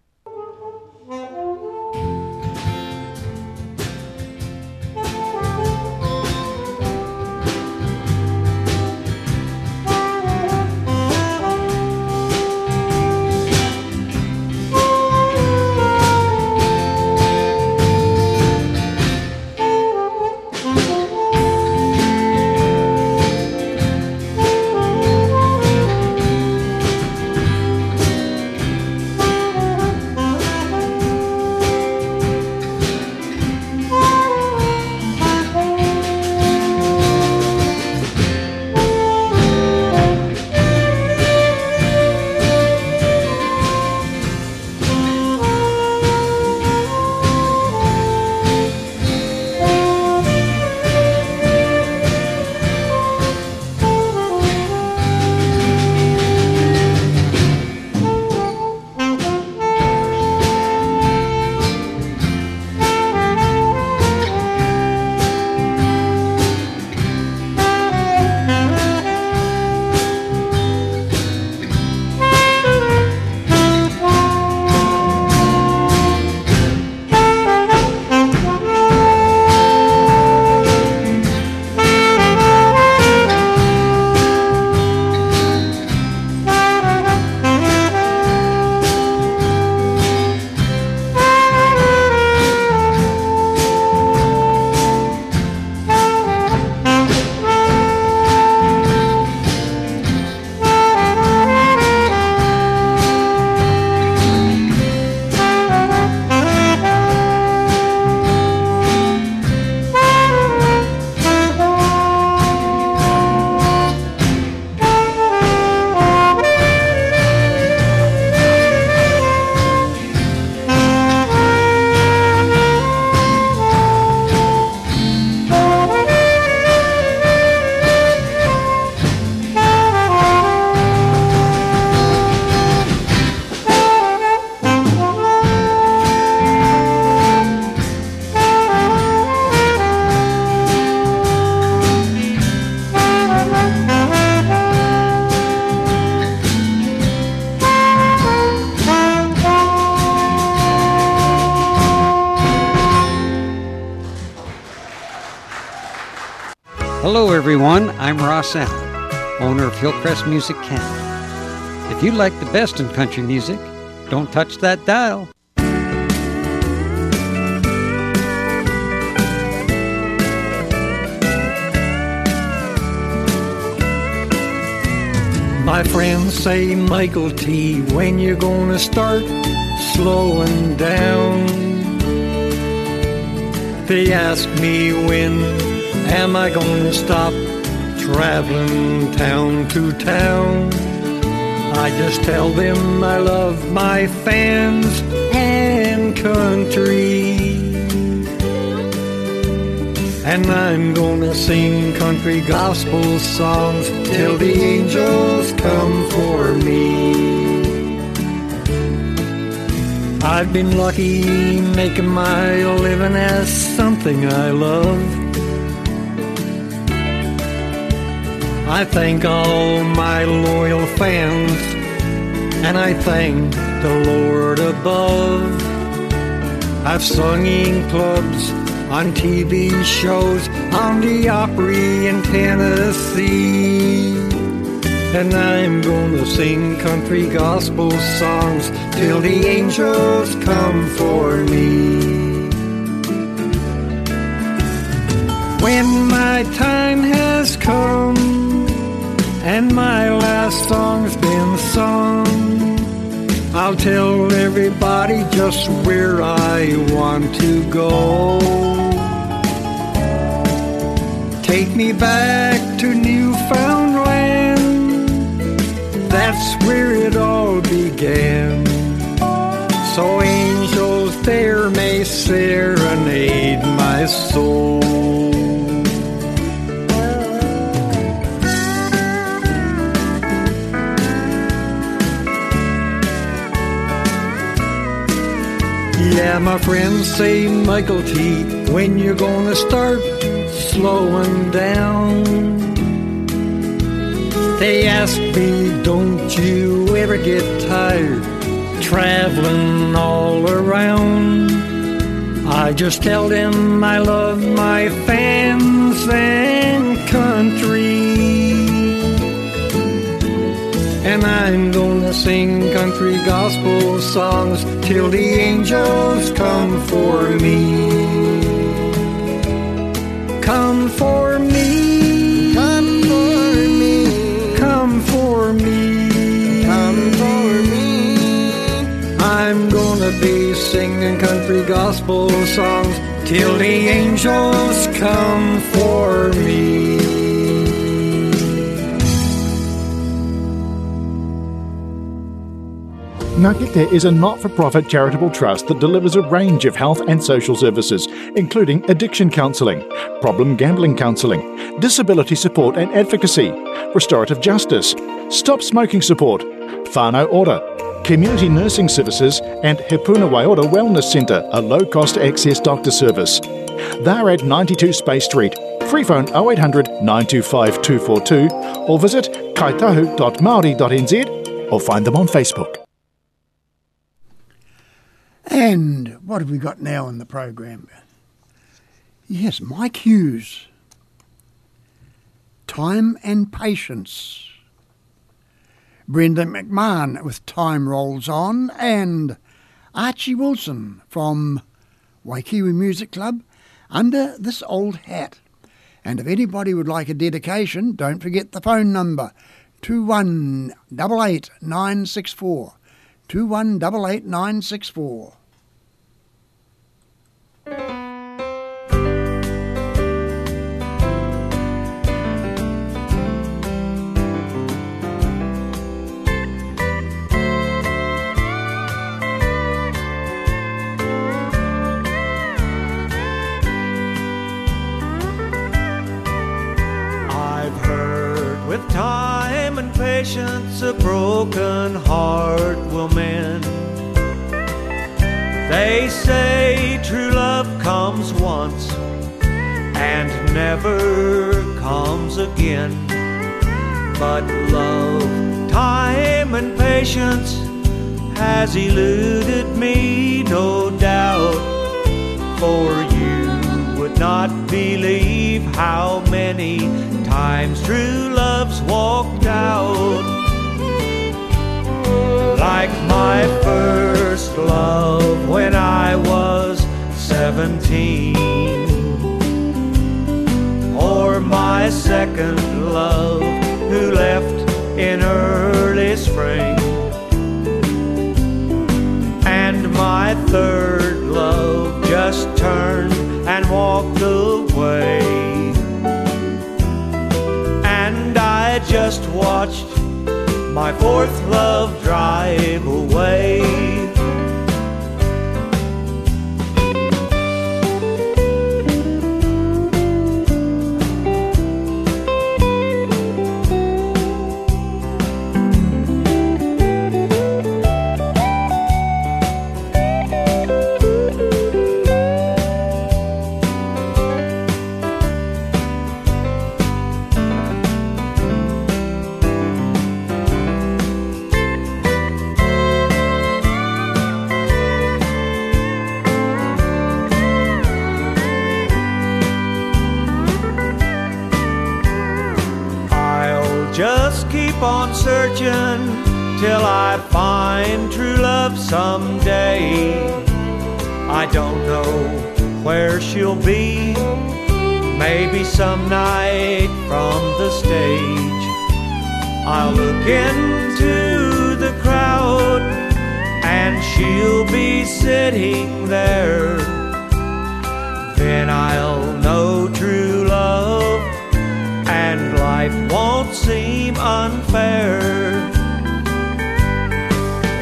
[SPEAKER 27] Allen, owner of Hillcrest Music Canada. If you like the best in country music, don't touch that dial.
[SPEAKER 28] My friends say, Michael T, when you gonna start slowing down? They ask me when am I gonna stop traveling town to town? I just tell them I love my fans and country. And I'm gonna sing country gospel songs till the angels come for me. I've been lucky making my living as something I love. I thank all my loyal fans, and I thank the Lord above. I've sung in clubs, on TV shows, on the Opry in Tennessee. And I'm gonna sing country gospel songs till the angels come for me. When my time has come and my last song's been sung, I'll tell everybody just where I want to go. Take me back to Newfoundland, that's where it all began. So angels there may serenade my soul.
[SPEAKER 29] Friends say, Michael T, when you're gonna start slowing down? They ask me, don't you ever get tired traveling all around? I just tell them I love my fans and country. And I'm gonna sing country gospel songs till the angels come for me. Come for me. Come for me. Come for me. Come for me. I'm gonna be singing country gospel songs till the angels come for me.
[SPEAKER 10] Ngā Kete is a not for profit charitable trust that delivers a range of health and social services, including addiction counselling, problem gambling counselling, disability support and advocacy, restorative justice, stop smoking support, whānau ora, community nursing services, and He Puna Waiora Wellness Centre, a low cost access doctor service. They're at 92 Spey Street. Free phone 0800 925 242 or visit kaitahu.maori.nz or find them on Facebook.
[SPEAKER 1] And what have we got now in the program? Yes, Mike Hughes. Time and Patience. Brenda McMahon with Time Rolls On and Archie Wilson from Waikiwi Music Club under this old hat. And if anybody would like a dedication, don't forget the phone number 2188964. 2188964.
[SPEAKER 29] I've heard with time and patience a broken heart will mend. They say true love comes once and never comes again. But love, time, and patience has eluded me, no doubt. For you would not believe how many times true love's walked out. Like my first love when I was 17. Or my second love who left in early spring. And my third love just turned and walked away. And I just watched my fourth love drive away. I'll look into the crowd and she'll be sitting there. Then I'll know true love and life won't seem unfair.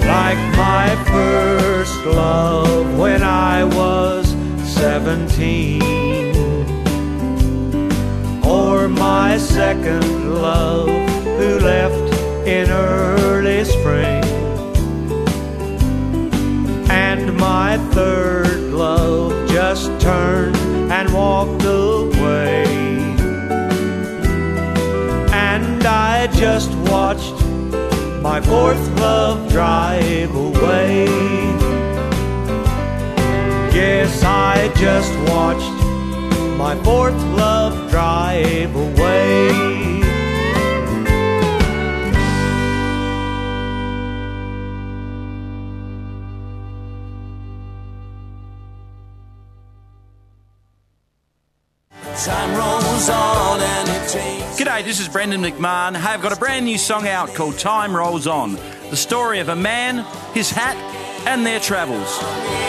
[SPEAKER 29] Like my first love when I was 17. Or my second love early spring. And my third love just turned and walked away. And I just watched my fourth love drive away. Yes, I just watched my fourth love drive away.
[SPEAKER 28] this is Brendan McMahon. Hey, I've got a brand new song out called Time Rolls On, the story of a man, his hat, and their travels.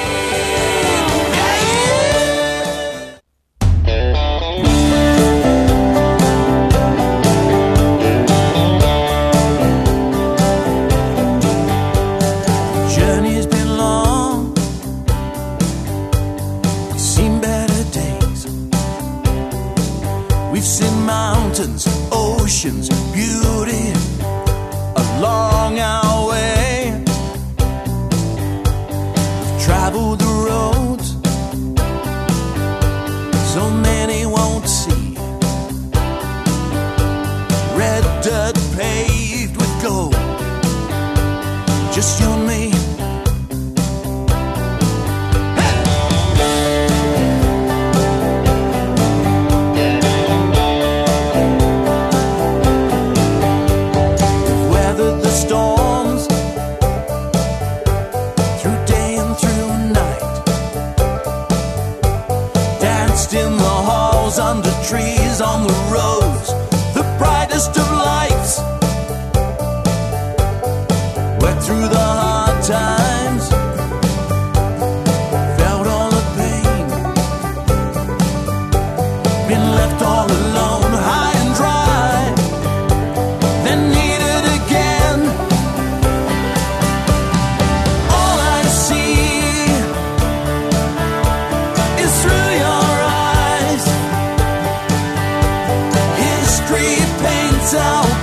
[SPEAKER 30] down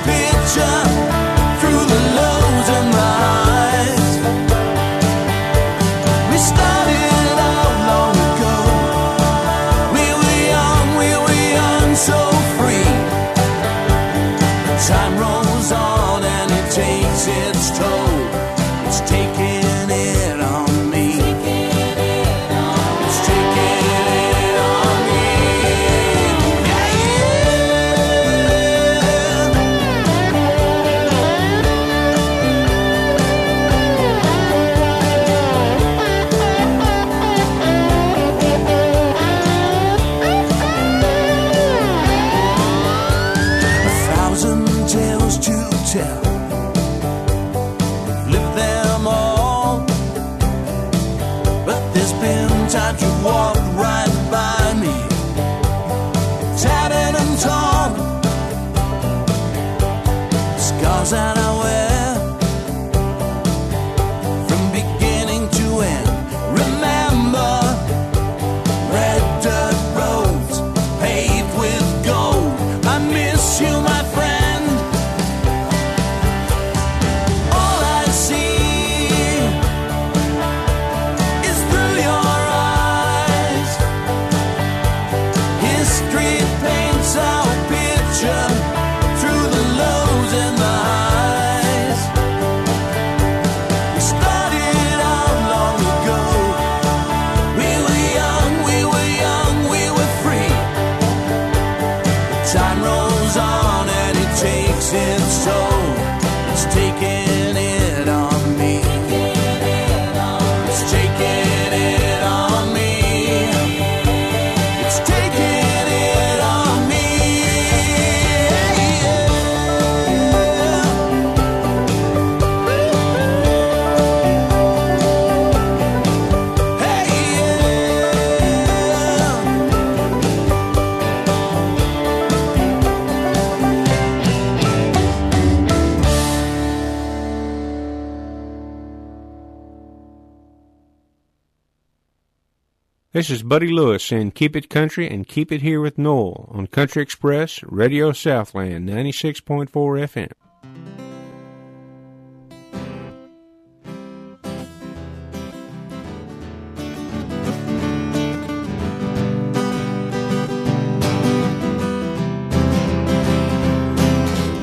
[SPEAKER 31] This is Buddy Lewis in Keep It Country and Keep It Here with Noel on Country Express Radio Southland 96.4 FM.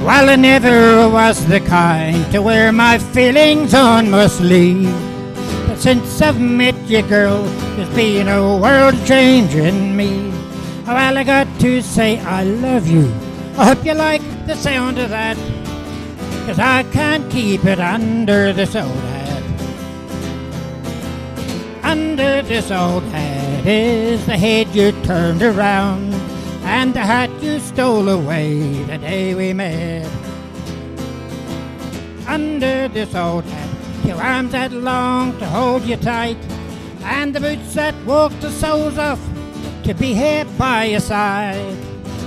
[SPEAKER 32] Well, I never was the kind to wear my feelings on my sleeve. Since I've met you, girl, there's been a world change in me. Oh, well, I got to say I love you. I hope you like the sound of that. Cause I can't keep it under this old hat. Under this old hat is the head you turned around and the hat you stole away the day we met. Under this old hat, your arms that long to hold you tight, and the boots that walk the soles off to be here by your side.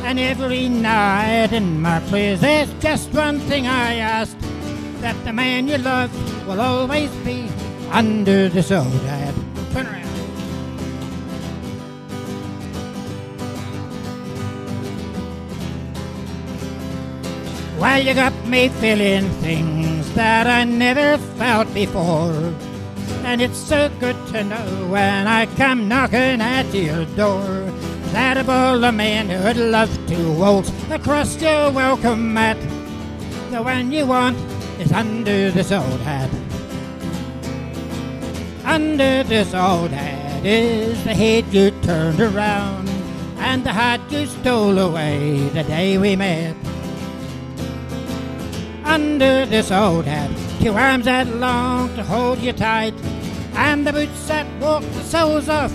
[SPEAKER 32] And every night in my prayers, there's just one thing I ask that the man you love will always be under the hat. Turn around. Well, you got me feeling things that I never felt before. And it's so good to know when I come knocking at your door that a a man who'd love to waltz across your welcome mat. The one you want is under this old hat. Under this old hat is the head you turned around and the hat you stole away the day we met. Under this old hat, two arms that long to hold you tight, and the boots that walk the soles off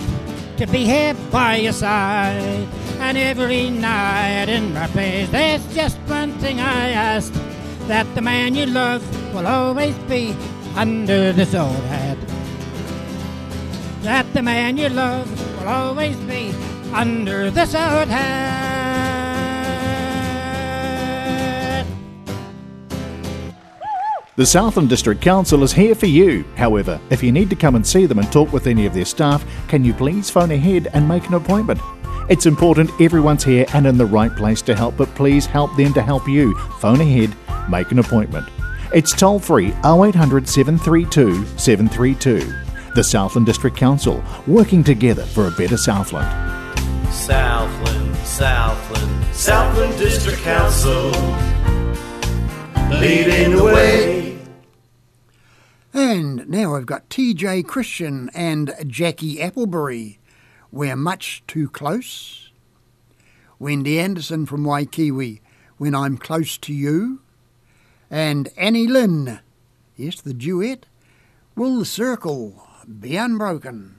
[SPEAKER 32] to be here by your side. And every night in my place, there's just one thing I ask that the man you love will always be under this old hat. That the man you love will always be under this old hat.
[SPEAKER 10] The Southland District Council is here for you. However, if you need to come and see them and talk with any of their staff, can you please phone ahead and make an appointment? It's important everyone's here and in the right place to help, but please help them to help you. Phone ahead, make an appointment. It's toll free 0800 732 732. The Southland District Council, working together for a better Southland.
[SPEAKER 29] Southland, Southland, Southland District Council, leading the way.
[SPEAKER 1] And now I've got TJ Christian and Jackie Applebury. We're much too close. Wendy Anderson from Waikiwi, When I'm Close to You. And Annie Lynn, yes, the duet, Will the Circle Be Unbroken?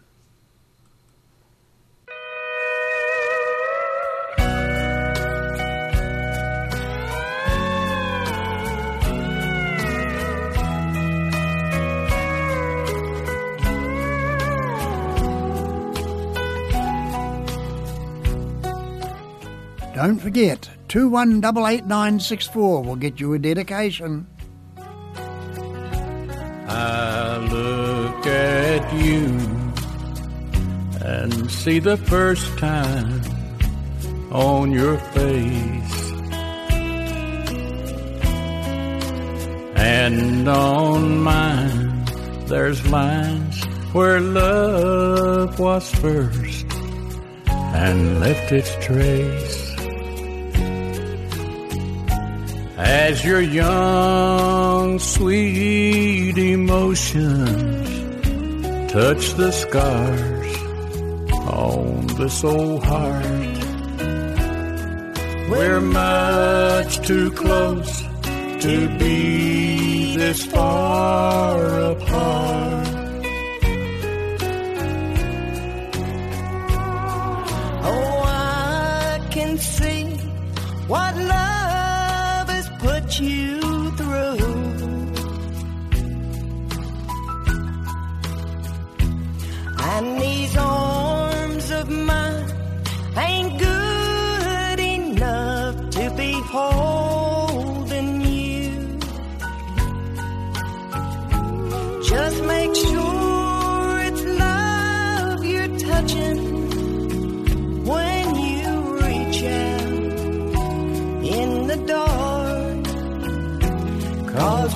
[SPEAKER 1] Don't forget, 21888964 will get you a dedication.
[SPEAKER 11] I look at you and see the first time on your face. And on mine, there's lines where love was first and left its trace. As your young, sweet emotions touch the scars on this old heart, we're much too close to be this far apart.
[SPEAKER 9] Oh, I can see what love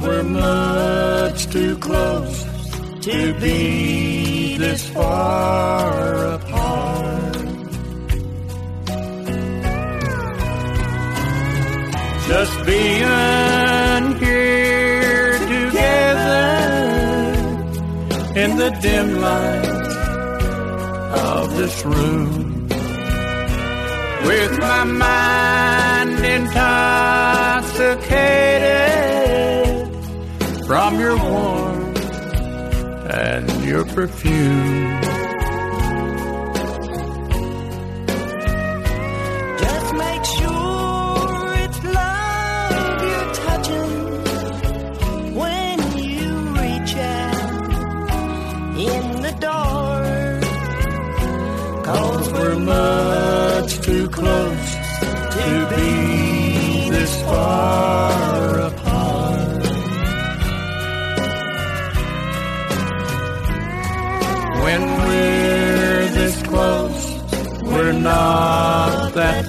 [SPEAKER 11] we're much too close to be this far apart. just being in the dim light of this room with my mind intoxicated from your warmth and your perfume.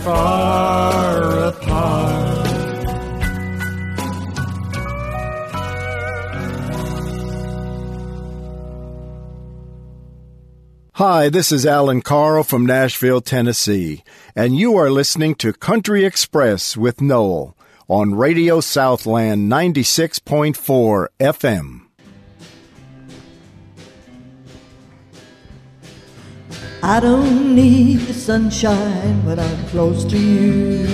[SPEAKER 11] Far apart.
[SPEAKER 33] Hi, this is Alan Carl from Nashville, Tennessee, and you are listening to Country Express with Noel on Radio Southland 96.4 FM.
[SPEAKER 34] I don't need the sunshine when I'm close to you.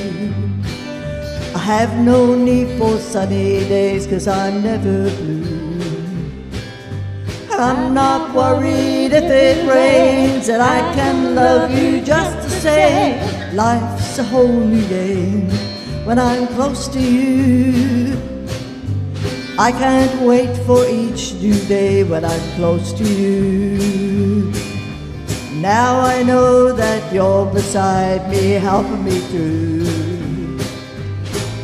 [SPEAKER 34] I have no need for sunny days cause I'm never blue. I'm not worried if it rains and I can love you just the same. Life's a whole new game when I'm close to you. I can't wait for each new day when I'm close to you. Now I know that you're beside me, helping me through.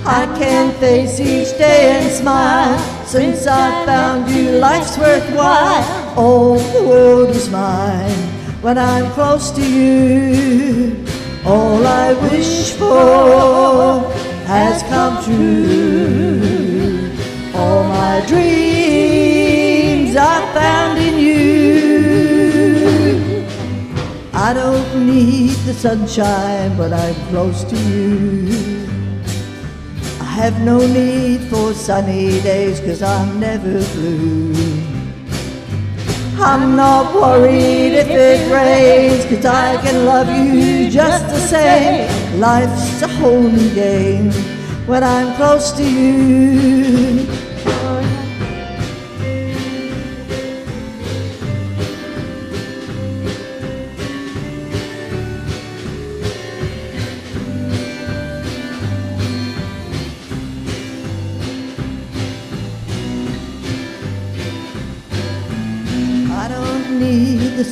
[SPEAKER 34] I can face each day and smile. Since I found you, life's worthwhile. All the world is mine when I'm close to you. All I wish for has come true. All my dreams are found in you. I don't need the sunshine when I'm close to you. I have no need for sunny days cause I'm never blue. I'm not worried if it rains cause I can love you just the same. Life's a whole new game when I'm close to you.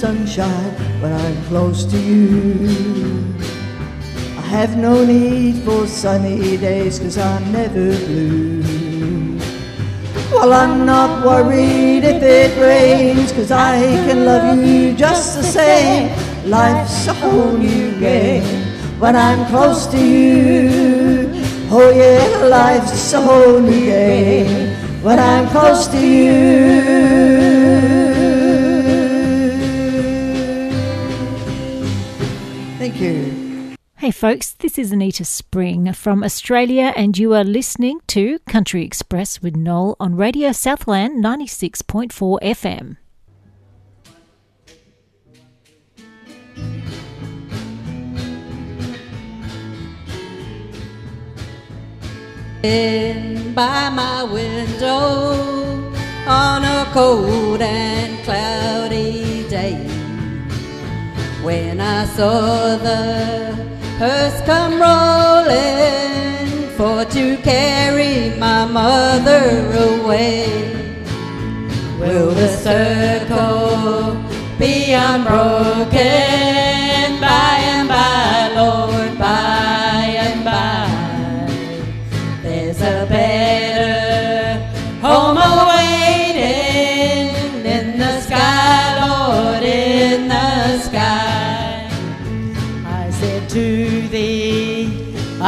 [SPEAKER 34] Sunshine when I'm close to you. I have no need for sunny days cause I'm never blue. Well, I'm not worried if it rains cause I can love you just the same. Life's a whole new game when I'm close to you. Oh yeah, life's a whole new game when I'm close to you. Thank you.
[SPEAKER 26] Hey folks, this is Anita Spring from Australia, and you are listening to Country Express with Noel on Radio Southland 96.4 FM.
[SPEAKER 5] In by my window on a cold and cloudy day when I saw the hearse come rolling for to carry my mother away. Will the circle be unbroken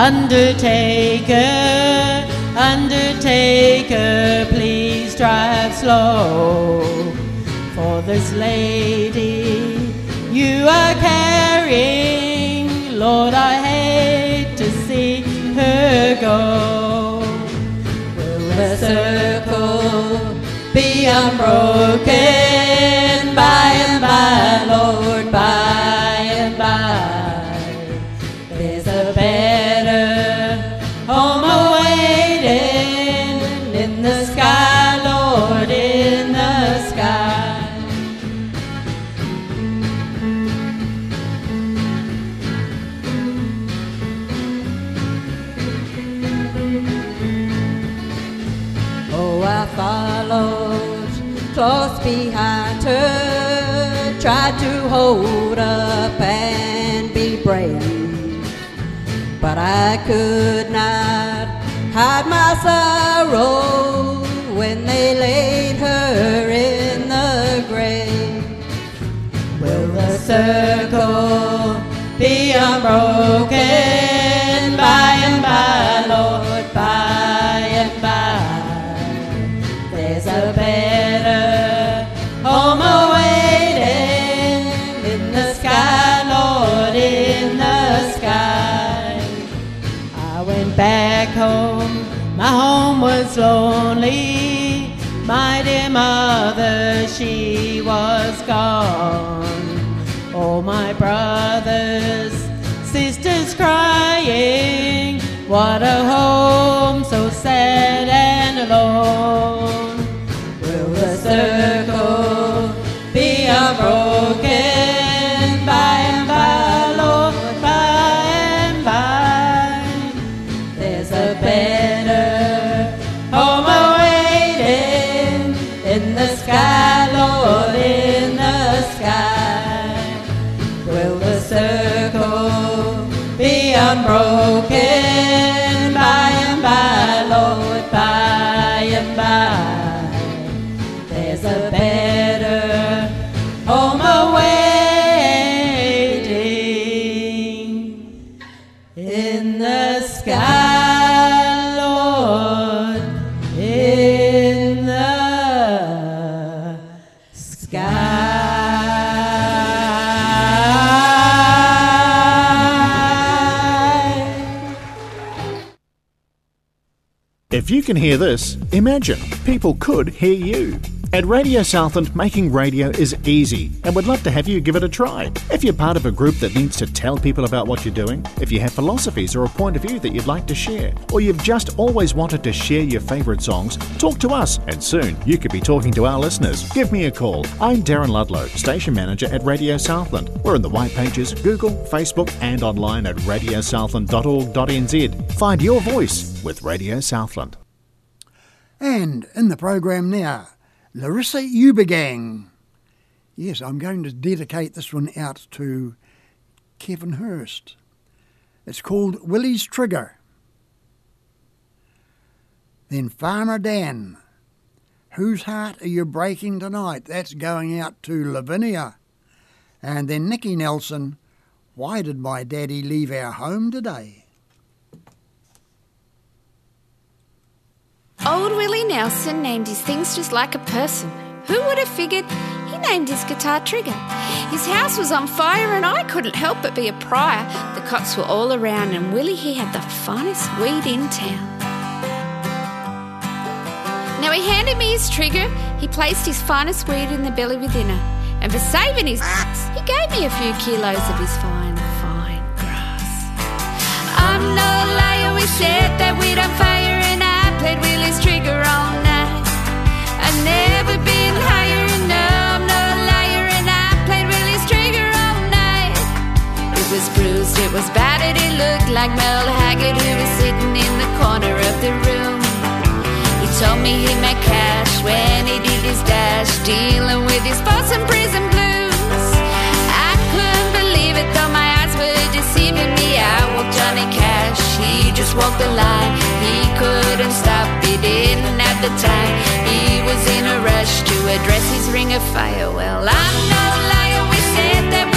[SPEAKER 16] Undertaker, Undertaker, please drive slow. For this lady you are carrying, Lord, I hate to see her go. Will the circle be unbroken by and by, Lord, by her, tried to hold up and be brave, but I could not hide my sorrow when they laid her in the grave. Will the circle be unbroken by and by, Lord, home, my home was lonely. My dear mother, she was gone. All my brothers, sisters crying. What a home so sad and alone. Will the
[SPEAKER 10] can hear this, imagine people could hear you. At Radio Southland, making radio is easy and we'd love to have you give it a try. If you're part of a group that needs to tell people about what you're doing, if you have philosophies or a point of view that you'd like to share, or you've just always wanted to share your favourite songs, talk to us and soon you could be talking to our listeners. Give me a call. I'm Darren Ludlow, Station Manager at Radio Southland. We're in the white pages, Google, Facebook, and online at radiosouthland.org.nz. Find your voice with Radio Southland.
[SPEAKER 1] And in the program now, Larissa Ubergang. Yes, I'm going to dedicate this one out to Kevin Hurst. It's called Willie's Trigger. Then Farmer Dan. Whose heart are you breaking tonight? That's going out to Lavinia. And then Nicky Nelson. Why did my daddy leave our home today?
[SPEAKER 35] Old Willie Nelson named his things just like a person. Who would have figured he named his guitar Trigger? His house was on fire and I couldn't help but be a prior. The cots were all around and Willie, he had the finest weed in town. Now he handed me his trigger, he placed his finest weed in the belly within her. And for saving his ass, he gave me a few kilos of his fine, fine grass. I'm no liar, we set that weed on fire played Willie's trigger all night. I've never been higher, no, I'm no liar, and I played Willie's trigger all night. It was bruised, it was battered, it looked like Merle Haggard who was sitting in the corner of the room. He told me he made cash when he did his dash, dealing with his boss and prison blues. I couldn't believe it, though my eyes were deceiving me. Johnny Cash, he just walked the line. He couldn't stop, he didn't have the time. He was in a rush to address his ring of fire. Well, I'm no liar, we said that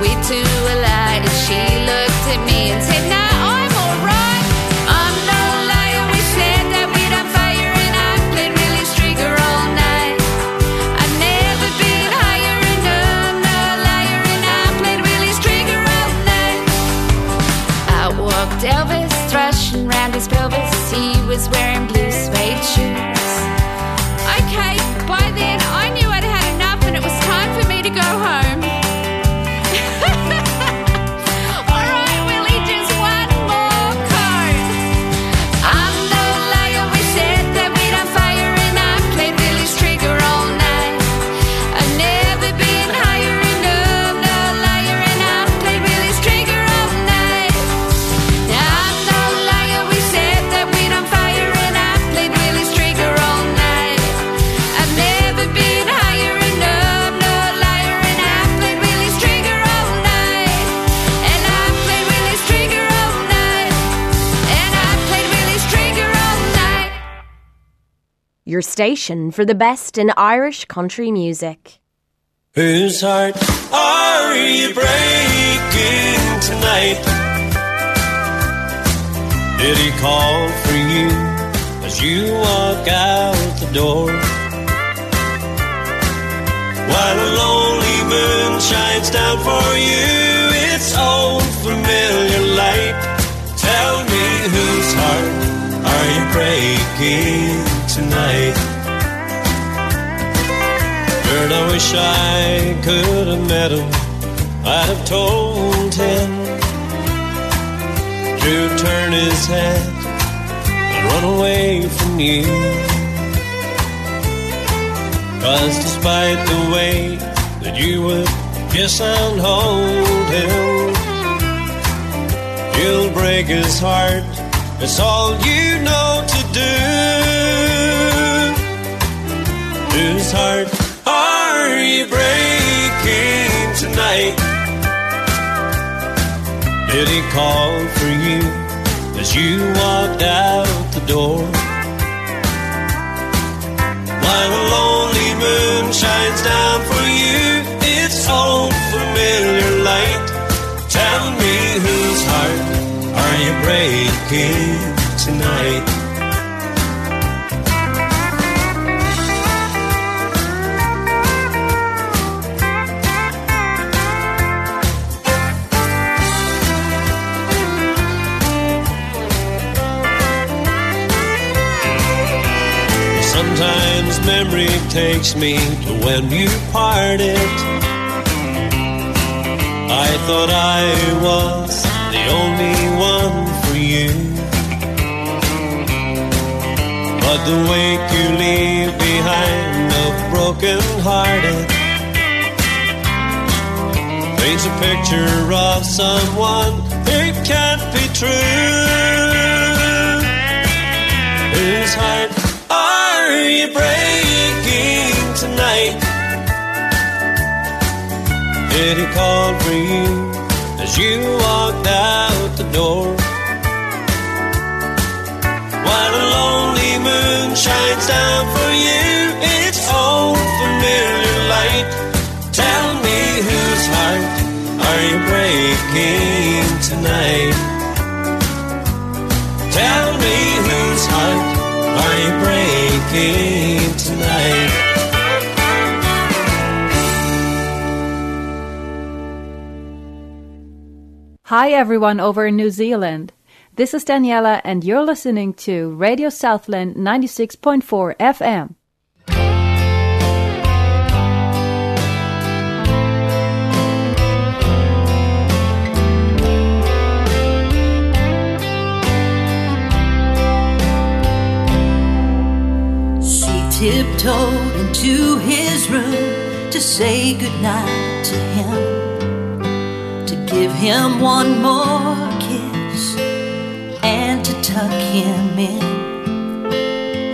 [SPEAKER 35] we two alike? And she looked at me and said, No, I'm alright. I'm no liar. We said that fire and I Strigger all night. I've never been higher and I'm no liar and I played all night. Out walked Elvis, thrashing round his pelvis. He was wearing blue suede shoes.
[SPEAKER 13] Station for the best in Irish country music.
[SPEAKER 29] Whose heart are you breaking tonight? Did he call for you as you walk out the door? While a lonely moon shines down for you, its old familiar light. Tell me whose heart are you breaking tonight? Bird, I wish I could have met him. I'd have told him to turn his head and run away from you. Cause despite the way that you would kiss and hold him, you'll break his heart. It's all you know to do. Whose heart are you breaking tonight? Did he call for you as you walked out the door? While a lonely moon shines down for you, its old familiar light. Tell me whose heart are you breaking tonight? Memory takes me to when you parted. I thought I was the only one for you. But the wake you leave behind of broken hearted paints a picture of someone it can't be true. Whose heart are you breaking tonight? Did he call for you as you walked out the door? While a lonely moon shines down for you, its own familiar light. Tell me whose heart are you breaking tonight? Tell me whose heart are you breaking
[SPEAKER 36] Hi, everyone over in New Zealand. This is Daniela, and you're listening to Radio Southland 96.4 FM.
[SPEAKER 37] She tiptoed into his room to say goodnight to him, give him one more kiss, and to tuck him in.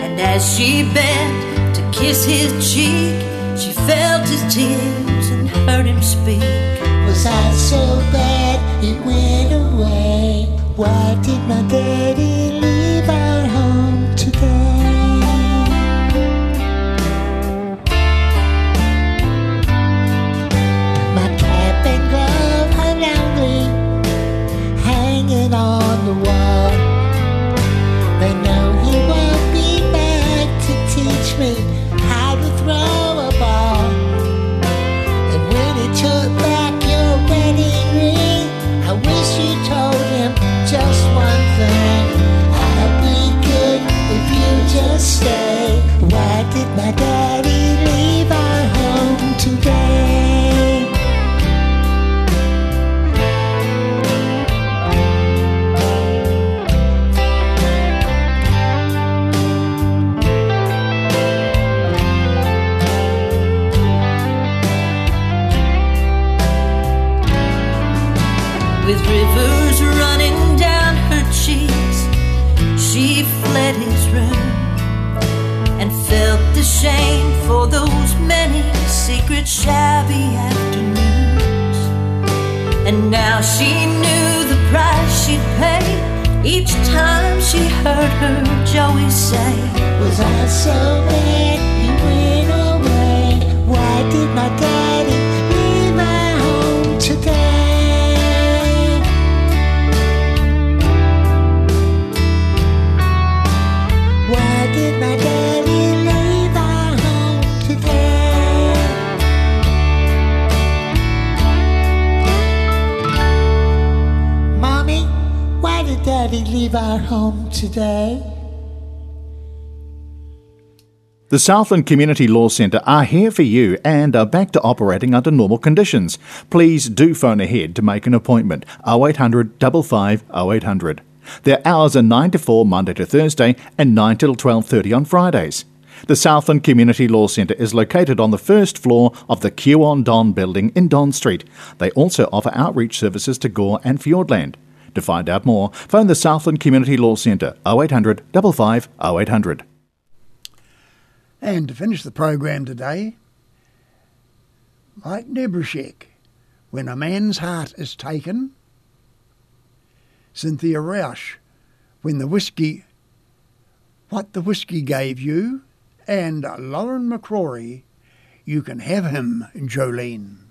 [SPEAKER 37] And as she bent to kiss his cheek, she felt his tears and heard him speak.
[SPEAKER 23] Was I so bad it went away? Why did my daddy leave time she heard her Joey say,
[SPEAKER 38] Was I so bad you went away? Why did my daddy leave my home today? Leave our home today?
[SPEAKER 10] The Southland Community Law Centre are here for you and are back to operating under normal conditions. Please do phone ahead to make an appointment 0800 55 0800. Their hours are 9 to 4 Monday to Thursday and 9 till 12:30 on Fridays. The Southland Community Law Centre is located on the first floor of the Q on Don building in Don Street. They also offer outreach services to Gore and Fiordland. To find out more, phone the Southland Community Law Centre 0800 55 0800.
[SPEAKER 1] And to finish the program today, Mike Nebrashek, When a Man's Heart is Taken, Cynthia Rausch, When the Whiskey, What the Whiskey Gave You, and Lauren McCrory, You Can Have Him, Jolene.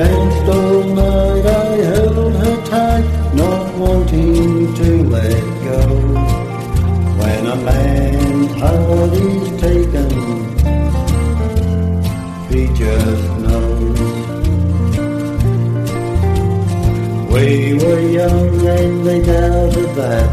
[SPEAKER 39] Danced all night. I held her tight, not wanting to let go. When a man's heart is taken, he just knows. We were young and they doubted that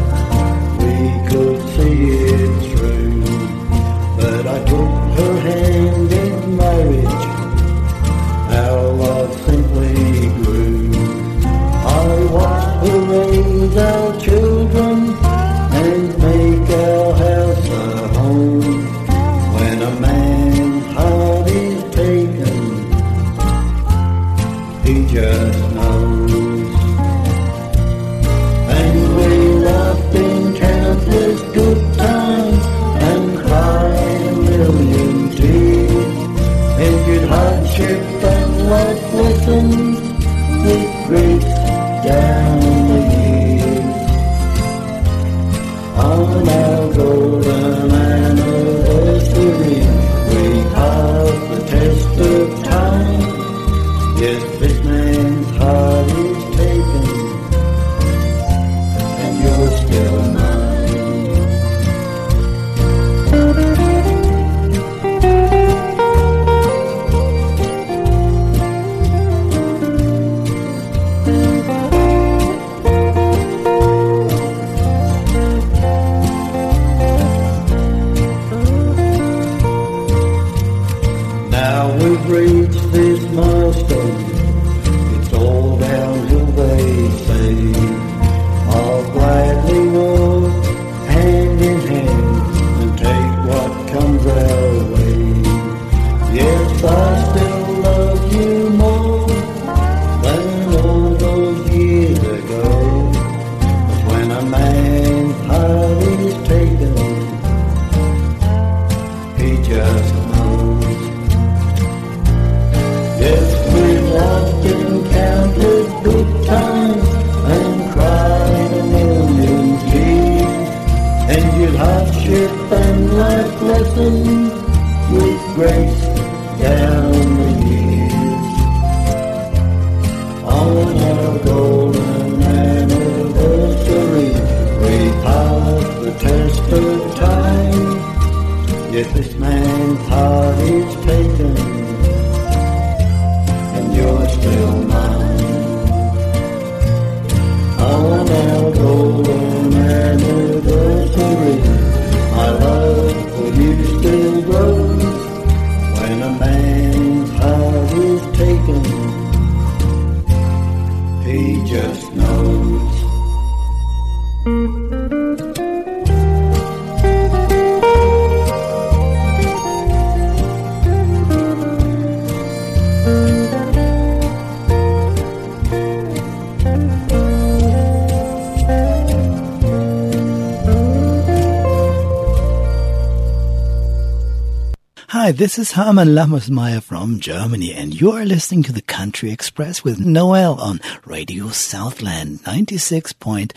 [SPEAKER 39] this is
[SPEAKER 40] Hermann Lammersmeyer from Germany, and you are listening to the Country Express with Noel on Radio Southland 96.4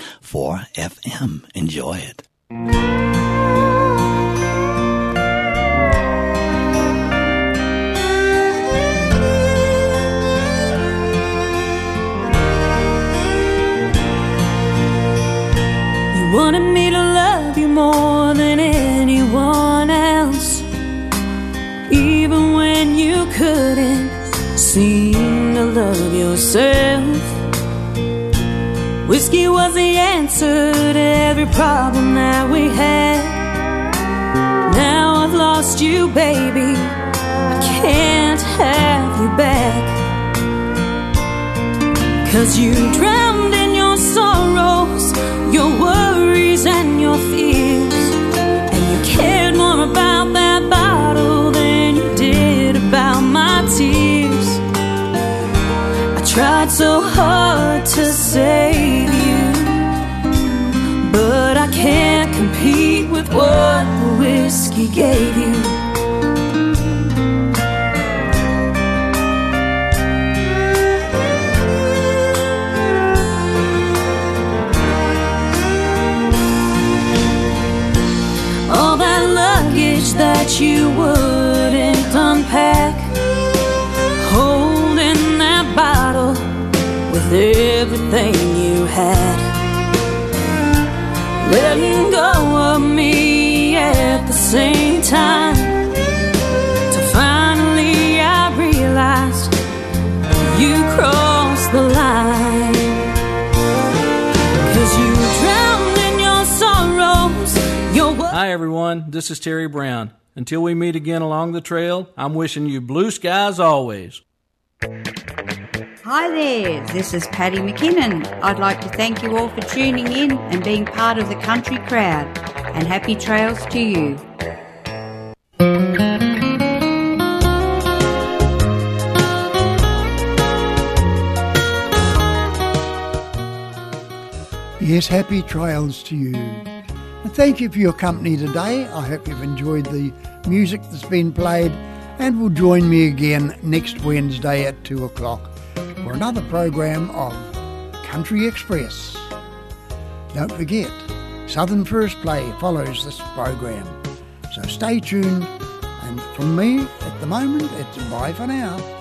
[SPEAKER 40] FM. Enjoy it.
[SPEAKER 13] Problem that we had. Now I've lost you, baby. I can't have you back. Cause you drowned in your sorrows, your worries, and your fears. And you cared more about that bottle than you did about my tears. I tried so hard to save what the whiskey gave you. All that luggage that you wouldn't unpack, holding that bottle with everything you had, same time. Till finally I realized you crossed the line. Cause you drowned in your sorrows, your wo-
[SPEAKER 11] Hi, everyone. This is Terry Brown. Until we meet again along the trail, I'm wishing you blue skies always.
[SPEAKER 3] Hi there, this is Patty McKinnon. I'd like to thank you all for tuning in and being part of the country crowd, and happy trails to you.
[SPEAKER 1] Yes, happy trails to you. And thank you for your company today. I hope you've enjoyed the music that's been played and will join me again next Wednesday at 2 o'clock for another program of Country Express. Don't forget, Southern First Play follows this program. So stay tuned. And from me, at the moment, it's bye for now.